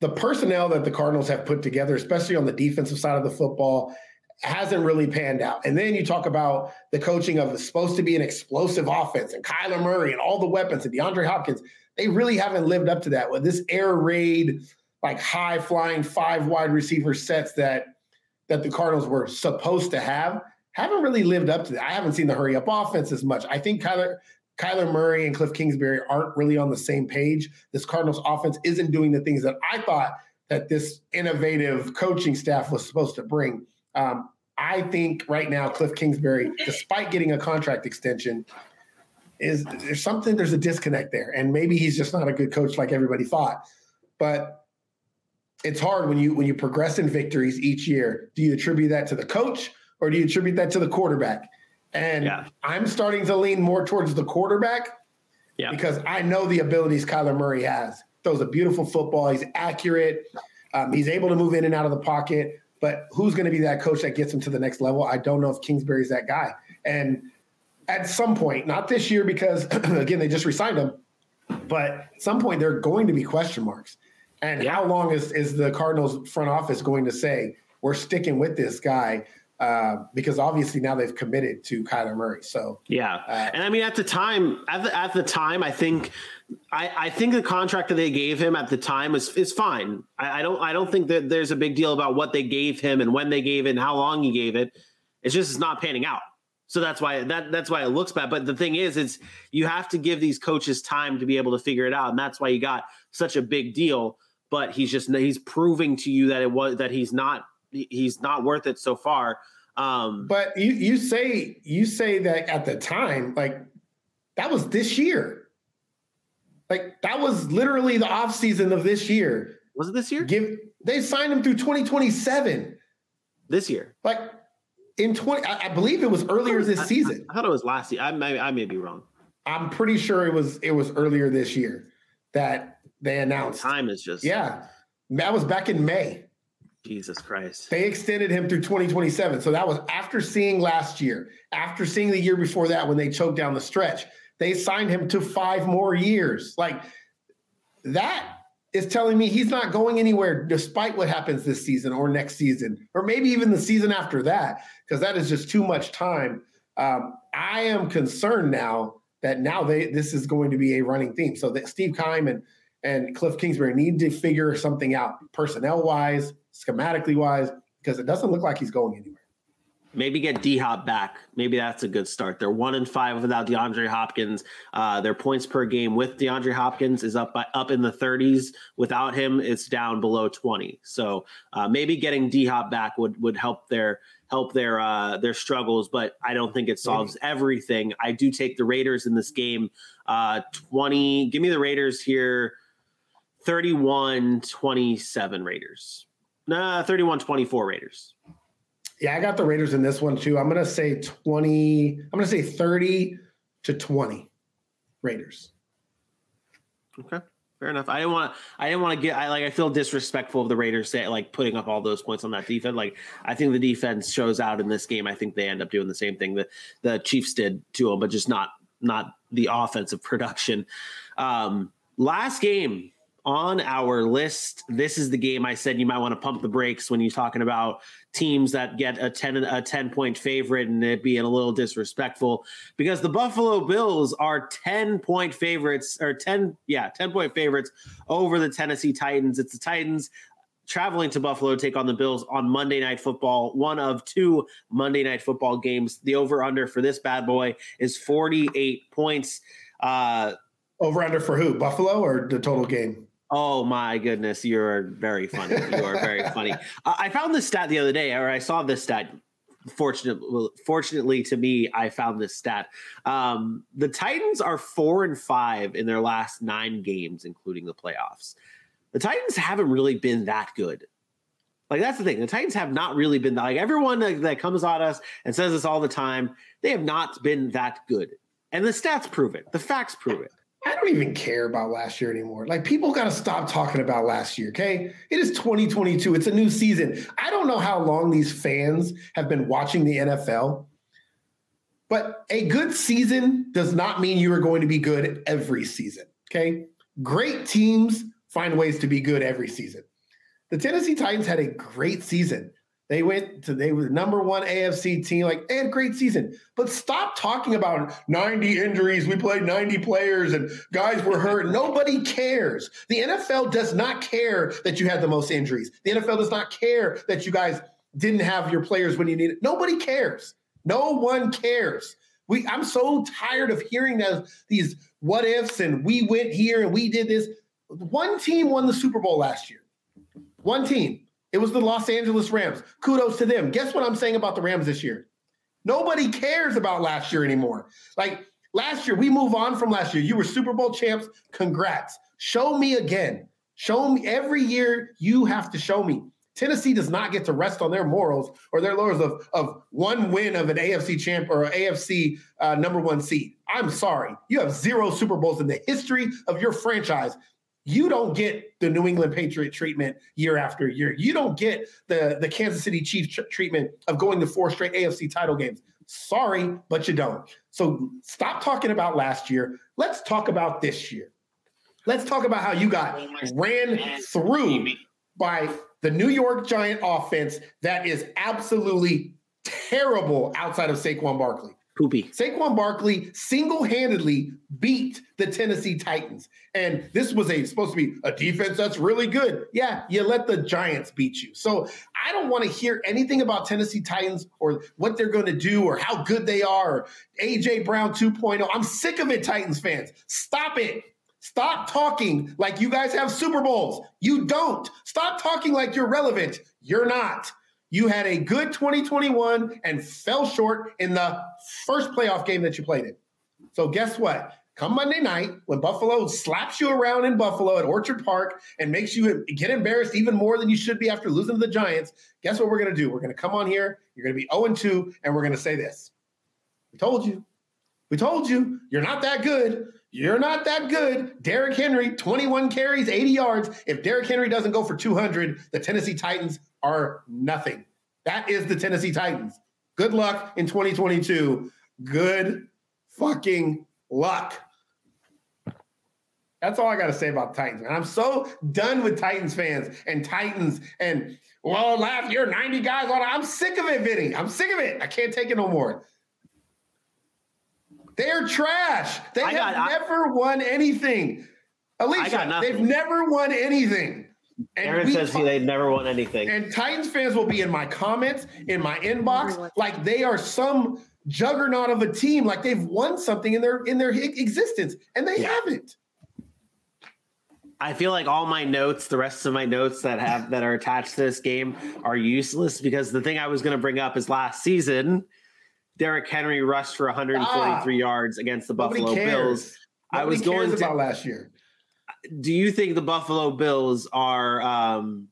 the personnel that the Cardinals have put together, especially on the defensive side of the football, hasn't really panned out. And then you talk about the coaching of it's supposed to be an explosive offense and Kyler Murray and all the weapons and DeAndre Hopkins. They really haven't lived up to that. With this air raid, like high flying five wide receiver sets that that the Cardinals were supposed to have, haven't really lived up to that. I haven't seen the hurry up offense as much. I think Kyler Kyler Murray and Cliff Kingsbury aren't really on the same page. This Cardinals offense isn't doing the things that I thought that this innovative coaching staff was supposed to bring. Um, I think right now Cliff Kingsbury, despite getting a contract extension, is there's something there's a disconnect there, and maybe he's just not a good coach like everybody thought. But it's hard when you when you progress in victories each year. Do you attribute that to the coach or do you attribute that to the quarterback? And yeah. I'm starting to lean more towards the quarterback yeah. because I know the abilities Kyler Murray has. Throws a beautiful football. He's accurate. Um, he's able to move in and out of the pocket. But who's going to be that coach that gets him to the next level? I don't know if Kingsbury's that guy. And at some point, not this year because again they just resigned him, but at some point there are going to be question marks. And yeah. how long is is the Cardinals front office going to say we're sticking with this guy? Uh, because obviously now they've committed to Kyler Murray. So yeah, uh, and I mean at the time, at the, at the time, I think I, I think the contract that they gave him at the time is is fine. I, I, don't I don't think that there's a big deal about what they gave him and when they gave it and how long he gave it. It's just it's not panning out. So that's why that that's why it looks bad. But the thing is, is you have to give these coaches time to be able to figure it out, and that's why he got such a big deal. But he's just he's proving to you that it was that he's not he's not worth it so far. Um, but you you say you say that at the time, like that was this year. Like that was literally the off season of this year. Was it this year? Give they signed him through 2027. This year. Like in 20 I, I believe it was earlier this season. I, I, thought it was last year. I may I may be wrong. I'm pretty sure it was it was earlier this year that they announced. The time is just Yeah. That was back in May. Jesus Christ. They extended him through 2027. So that was after seeing last year, after seeing the year before that when they choked down the stretch. They signed him to five more years. Like that is telling me he's not going anywhere despite what happens this season or next season, or maybe even the season after that, because that is just too much time. Um, I am concerned now that now they this is going to be a running theme. So that Steve Keim and, and Cliff Kingsbury need to figure something out personnel wise, schematically wise, because it doesn't look like he's going anywhere. Maybe get D Hop back. Maybe that's a good start. They're one and five without DeAndre Hopkins. Uh, their points per game with DeAndre Hopkins is up by up in the 30s. Without him, it's down below 20. So uh, maybe getting D Hop back would would help their help their uh, their struggles. But I don't think it solves maybe. everything. I do take the Raiders in this game. Uh, 20. Give me the Raiders here. 31 27 Raiders. Nah, 31 24 Raiders. Yeah, I got the Raiders in this one too. I'm going to say 20, I'm going to say 30 to 20 Raiders. Okay. Fair enough. I didn't want to. I didn't want to get. I like. I feel disrespectful of the Raiders say, like putting up all those points on that defense. Like I think the defense shows out in this game. I think they end up doing the same thing that the Chiefs did to them, but just not not the offensive production. Um, last game, on our list. This is the game I said you might want to pump the brakes when you're talking about teams that get a 10 a 10 point favorite and it being a little disrespectful because the Buffalo Bills are 10 point favorites or 10 yeah, 10 point favorites over the Tennessee Titans. It's the Titans traveling to Buffalo to take on the Bills on Monday Night Football, one of two Monday Night Football games. The over under for this bad boy is 48 points. Uh over under for who? Buffalo or the total game? Oh my goodness, you're very funny. You are very funny. I found this stat the other day, or I saw this stat. Fortunately, fortunately to me, I found this stat. Um, the Titans are four and five in their last nine games, including the playoffs. The Titans haven't really been that good. Like that's the thing. The Titans have not really been like everyone that, that comes at us and says this all the time. They have not been that good, and the stats prove it. The facts prove it. I don't even care about last year anymore. Like people got to stop talking about last year, okay? It is 2022. It's a new season. I don't know how long these fans have been watching the NFL. But a good season does not mean you are going to be good every season, okay? Great teams find ways to be good every season. The Tennessee Titans had a great season. They went to they were the number one AFC team. Like they had a great season, but stop talking about 90 injuries. We played 90 players and guys were hurt. Nobody cares. The NFL does not care that you had the most injuries. The NFL does not care that you guys didn't have your players when you needed. Nobody cares. No one cares. We I'm so tired of hearing those, these what ifs and we went here and we did this. One team won the Super Bowl last year. One team. It was the Los Angeles Rams. Kudos to them. Guess what I'm saying about the Rams this year? Nobody cares about last year anymore. Like last year, we move on from last year. You were Super Bowl champs. Congrats. Show me again. Show me every year you have to show me. Tennessee does not get to rest on their morals or their laurels of, of one win of an AFC champ or AFC uh, number one seed. I'm sorry. You have zero Super Bowls in the history of your franchise. You don't get the New England Patriot treatment year after year. You don't get the, the Kansas City Chiefs tr- treatment of going to four straight AFC title games. Sorry, but you don't. So stop talking about last year. Let's talk about this year. Let's talk about how you got ran through by the New York Giant offense that is absolutely terrible outside of Saquon Barkley. Poopy. Saquon Barkley single-handedly beat the Tennessee Titans. And this was a supposed to be a defense that's really good. Yeah, you let the Giants beat you. So I don't want to hear anything about Tennessee Titans or what they're going to do or how good they are AJ Brown 2.0. I'm sick of it, Titans fans. Stop it. Stop talking like you guys have Super Bowls. You don't. Stop talking like you're relevant. You're not. You had a good 2021 and fell short in the first playoff game that you played in. So guess what? Come Monday night, when Buffalo slaps you around in Buffalo at Orchard Park and makes you get embarrassed even more than you should be after losing to the Giants, guess what we're going to do? We're going to come on here. You're going to be 0 2, and we're going to say this. We told you. We told you. You're not that good. You're not that good. Derrick Henry, 21 carries, 80 yards. If Derrick Henry doesn't go for 200, the Tennessee Titans are nothing. That is the Tennessee Titans. Good luck in 2022. Good fucking luck. That's all I got to say about Titans. Man. I'm so done with Titans fans and Titans and well, last year 90 guys on. I'm sick of it, Vinny. I'm sick of it. I can't take it no more. They're trash. They I have got- I- never won anything. Alicia, they've never won anything. And Aaron we says talk- he they'd never won anything. and Titans fans will be in my comments, in my inbox, like they are some juggernaut of a team, like they've won something in their in their existence, and they Yeah. haven't. I feel like all my notes, the rest of my notes that have that are attached to this game are useless because the thing I was going to bring up is last season, Derrick Henry rushed for 143 yards against the Ah. Buffalo cares. Bills. I was Nobody going cares to- about last year. Do you think the Buffalo Bills are um,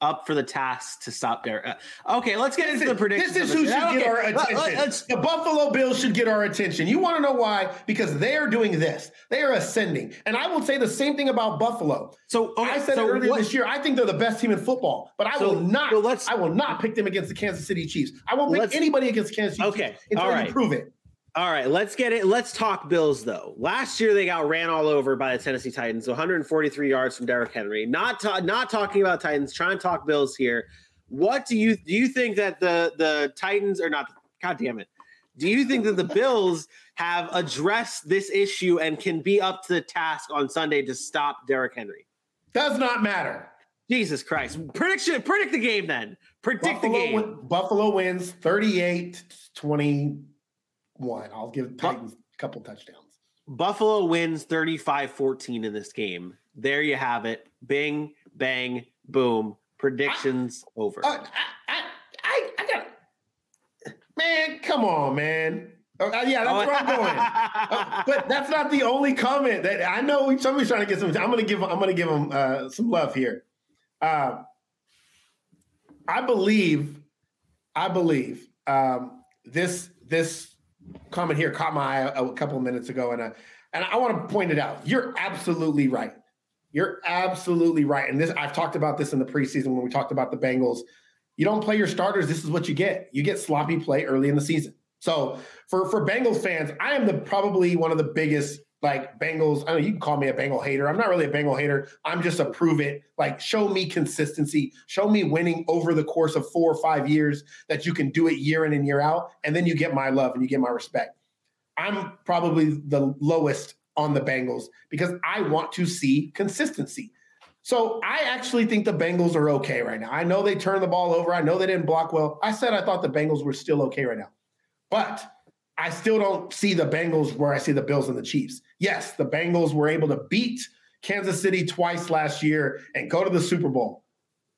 up for the task to stop Derrick? uh, okay, let's get into the predictions. This is who should Okay, get our let- let- attention. the Buffalo Bills should get our attention. You want to know why? Because they are doing this. They are ascending. And I will say the same thing about Buffalo. so okay, I said so earlier what- this year. I think they're the best team in football, but I So- will not. so I will not pick them against the Kansas City Chiefs. I won't pick anybody against Kansas City Okay, Chiefs until all right. you prove it. All right, let's get it. Let's talk Bills though. Last year they got ran all over by the Tennessee Titans, 143 yards from Derrick Henry. Not ta- not talking about Titans, trying to talk Bills here. What do you do? You think that the the Titans are not? God damn it! Do you think that the Bills have addressed this issue and can be up to the task on Sunday to stop Derrick Henry? Does not matter. Jesus Christ! Prediction. Predict the game then. Predict the game. Buffalo wins 38 21. I'll give Titans a couple touchdowns. Buffalo wins 35-14 in this game. There you have it. Bing, bang, boom. Predictions over. Uh, I, I, I, I got Man, come on, man. Uh, yeah, that's where I'm going. Uh, but that's not the only comment that I know. Somebody's trying to get some. I'm gonna give. I'm gonna give them uh, some love here. Uh, I believe. I believe um, this. This comment here caught my eye a, a couple of minutes ago, and uh, and I want to point it out. You're absolutely right. You're absolutely right. And this I've talked about this in the preseason when we talked about the Bengals. You don't play your starters. This is what you get. You get sloppy play early in the season. So for for Bengals fans, I am the probably one of the biggest like Bengals. I know you can call me a Bengal hater. I'm not really a Bengal hater. I'm just a prove it. Like show me consistency. Show me winning over the course of four or five years that you can do it year in and year out, and then you get my love and you get my respect. I'm probably the lowest on the Bengals because I want to see consistency. So I actually think the Bengals are okay right now. I know they turned the ball over. I know they didn't block well. I said I thought the Bengals were still okay right now. But I still don't see the Bengals where I see the Bills and the Chiefs. Yes, the Bengals were able to beat Kansas City twice last year and go to the Super Bowl.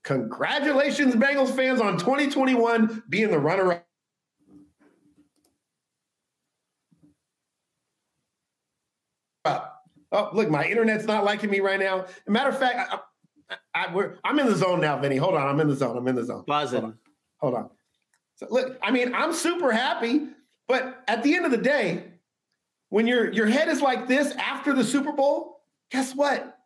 Congratulations, Bengals fans, on 2021 being the runner up. Oh, look, my internet's not liking me right now. As a matter of fact, I, I, I'm in the zone now, Vinny. Hold on, I'm in the zone. I'm in the zone. Buzzing. Hold on. So look, I mean, I'm super happy, but at the end of the day, when your your head is like this after the Super Bowl, guess what?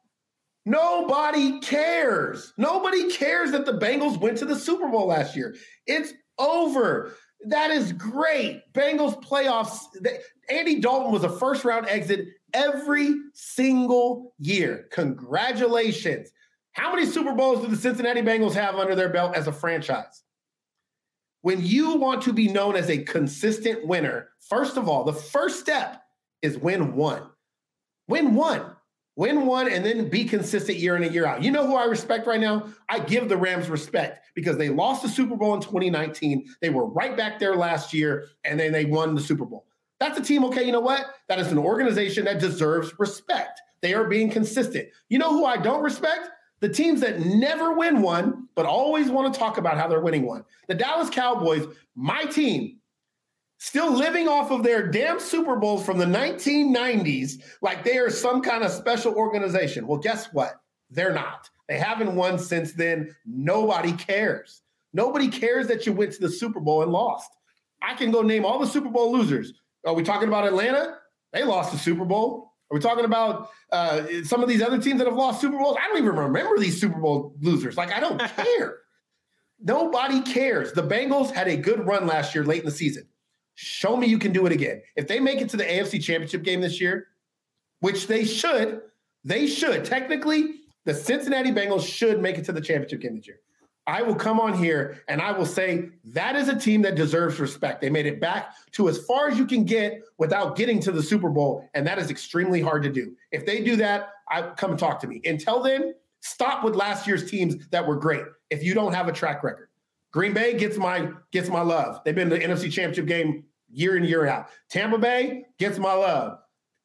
Nobody cares. Nobody cares that the Bengals went to the Super Bowl last year. It's over. That is great. Bengals playoffs. Andy Dalton was a first round exit every single year. Congratulations. How many Super Bowls do the Cincinnati Bengals have under their belt as a franchise? When you want to be known as a consistent winner, first of all, the first step is win one. Win one. Win one and then be consistent year in and year out. You know who I respect right now? I give the Rams respect because they lost the Super Bowl in 2019. They were right back there last year and then they won the Super Bowl. That's a team, okay, you know what? That is an organization that deserves respect. They are being consistent. You know who I don't respect? The teams that never win one, but always want to talk about how they're winning one. The Dallas Cowboys, my team, still living off of their damn Super Bowls from the 1990s like they are some kind of special organization. Well, guess what? They're not. They haven't won since then. Nobody cares. Nobody cares that you went to the Super Bowl and lost. I can go name all the Super Bowl losers. Are we talking about Atlanta? They lost the Super Bowl. Are we talking about uh, some of these other teams that have lost Super Bowls? I don't even remember these Super Bowl losers. Like, I don't care. Nobody cares. The Bengals had a good run last year late in the season. Show me you can do it again. If they make it to the AFC Championship game this year, which they should, they should. Technically, the Cincinnati Bengals should make it to the championship game this year. I will come on here and I will say that is a team that deserves respect. They made it back to as far as you can get without getting to the Super Bowl, and that is extremely hard to do. If they do that, I come and talk to me. Until then, stop with last year's teams that were great. If you don't have a track record, Green Bay gets my gets my love. They've been to the NFC Championship game year in year out. Tampa Bay gets my love.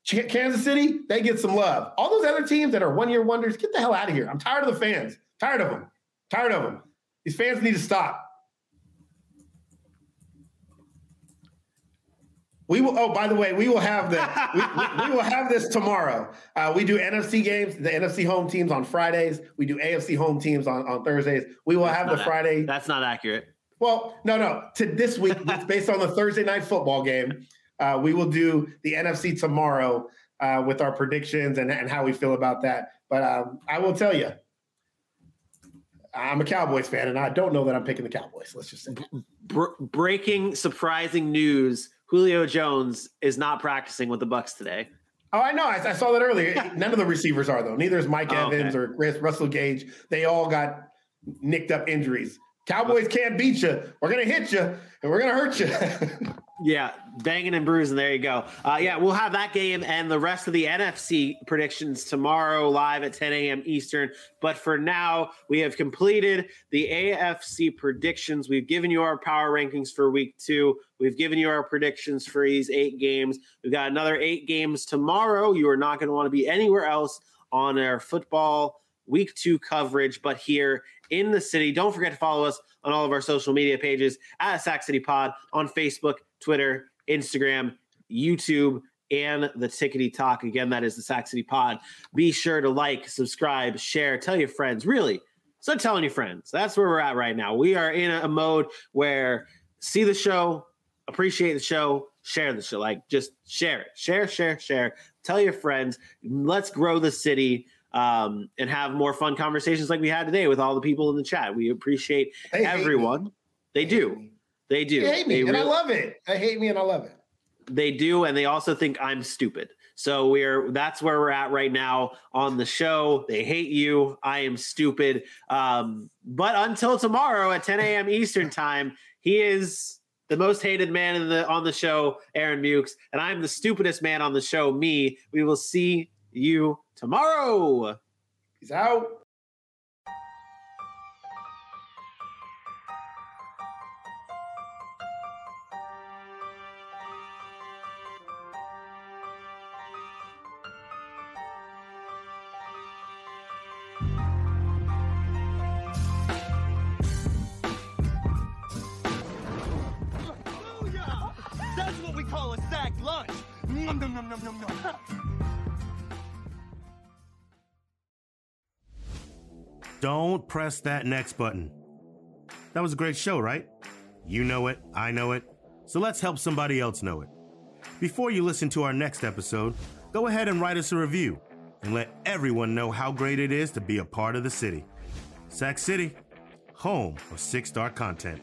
Kansas City, they get some love. All those other teams that are one year wonders, get the hell out of here. I'm tired of the fans. Tired of them. Tired of them. These fans need to stop. We will. Oh, by the way, we will have the we, we, we, will have this tomorrow. Uh, we do NFC games, the NFC home teams on Fridays. We do AFC home teams on, on Thursdays. We will that's have the Friday. That's not accurate. Well, no, no. To this week, it's based on the Thursday night football game. Uh, we will do the NFC tomorrow uh, with our predictions and, and how we feel about that. But um, I will tell you, I'm a Cowboys fan, and I don't know that I'm picking the Cowboys. Let's just say. breaking, surprising news: Julio Jones is not practicing with the Bucs today. Oh, I know. I, I saw that earlier. None of the receivers are though. Neither is Mike oh, Evans okay. or Chris Russell Gage. They all got nicked up injuries. Cowboys can't beat you. We're gonna hit you and we're gonna hurt you. Yeah, banging and bruising. There you go. Uh, yeah, we'll have that game and the rest of the NFC predictions tomorrow live at 10 a.m. Eastern. But for now, we have completed the AFC predictions. We've given you our power rankings for week two. We've given you our predictions for these eight games. We've got another eight games tomorrow. You are not going to want to be anywhere else on our football week two coverage, but here in the city. Don't forget to follow us on all of our social media pages at Sack City Pod on Facebook, Twitter, Instagram, YouTube, and the Tickety Talk. Again, that is the Sack City Pod. Be sure to like, subscribe, share, tell your friends. Really, start telling your friends. That's where we're at right now. We are in a mode where see the show, appreciate the show, share the show. Like just share it, share, share, share. Tell your friends. Let's grow the city um, and have more fun conversations like we had today with all the people in the chat. We appreciate they everyone. They, they do. They do. They hate me, they and really, I love it. They hate me, and I love it. They do, and they also think I'm stupid. So we're that's where we're at right now on the show. They hate you. I am stupid. Um, but until tomorrow at 10 a.m. Eastern time, he is the most hated man in the on the show, Aaron Mukes, and I'm the stupidest man on the show, me. We will see you tomorrow. He's out. Don't press that next button. That was a great show, right? You know it, I know it, so let's help somebody else know it. Before you listen to our next episode, go ahead and write us a review and let everyone know how great it is to be a part of the city. Sack City, home of six star content.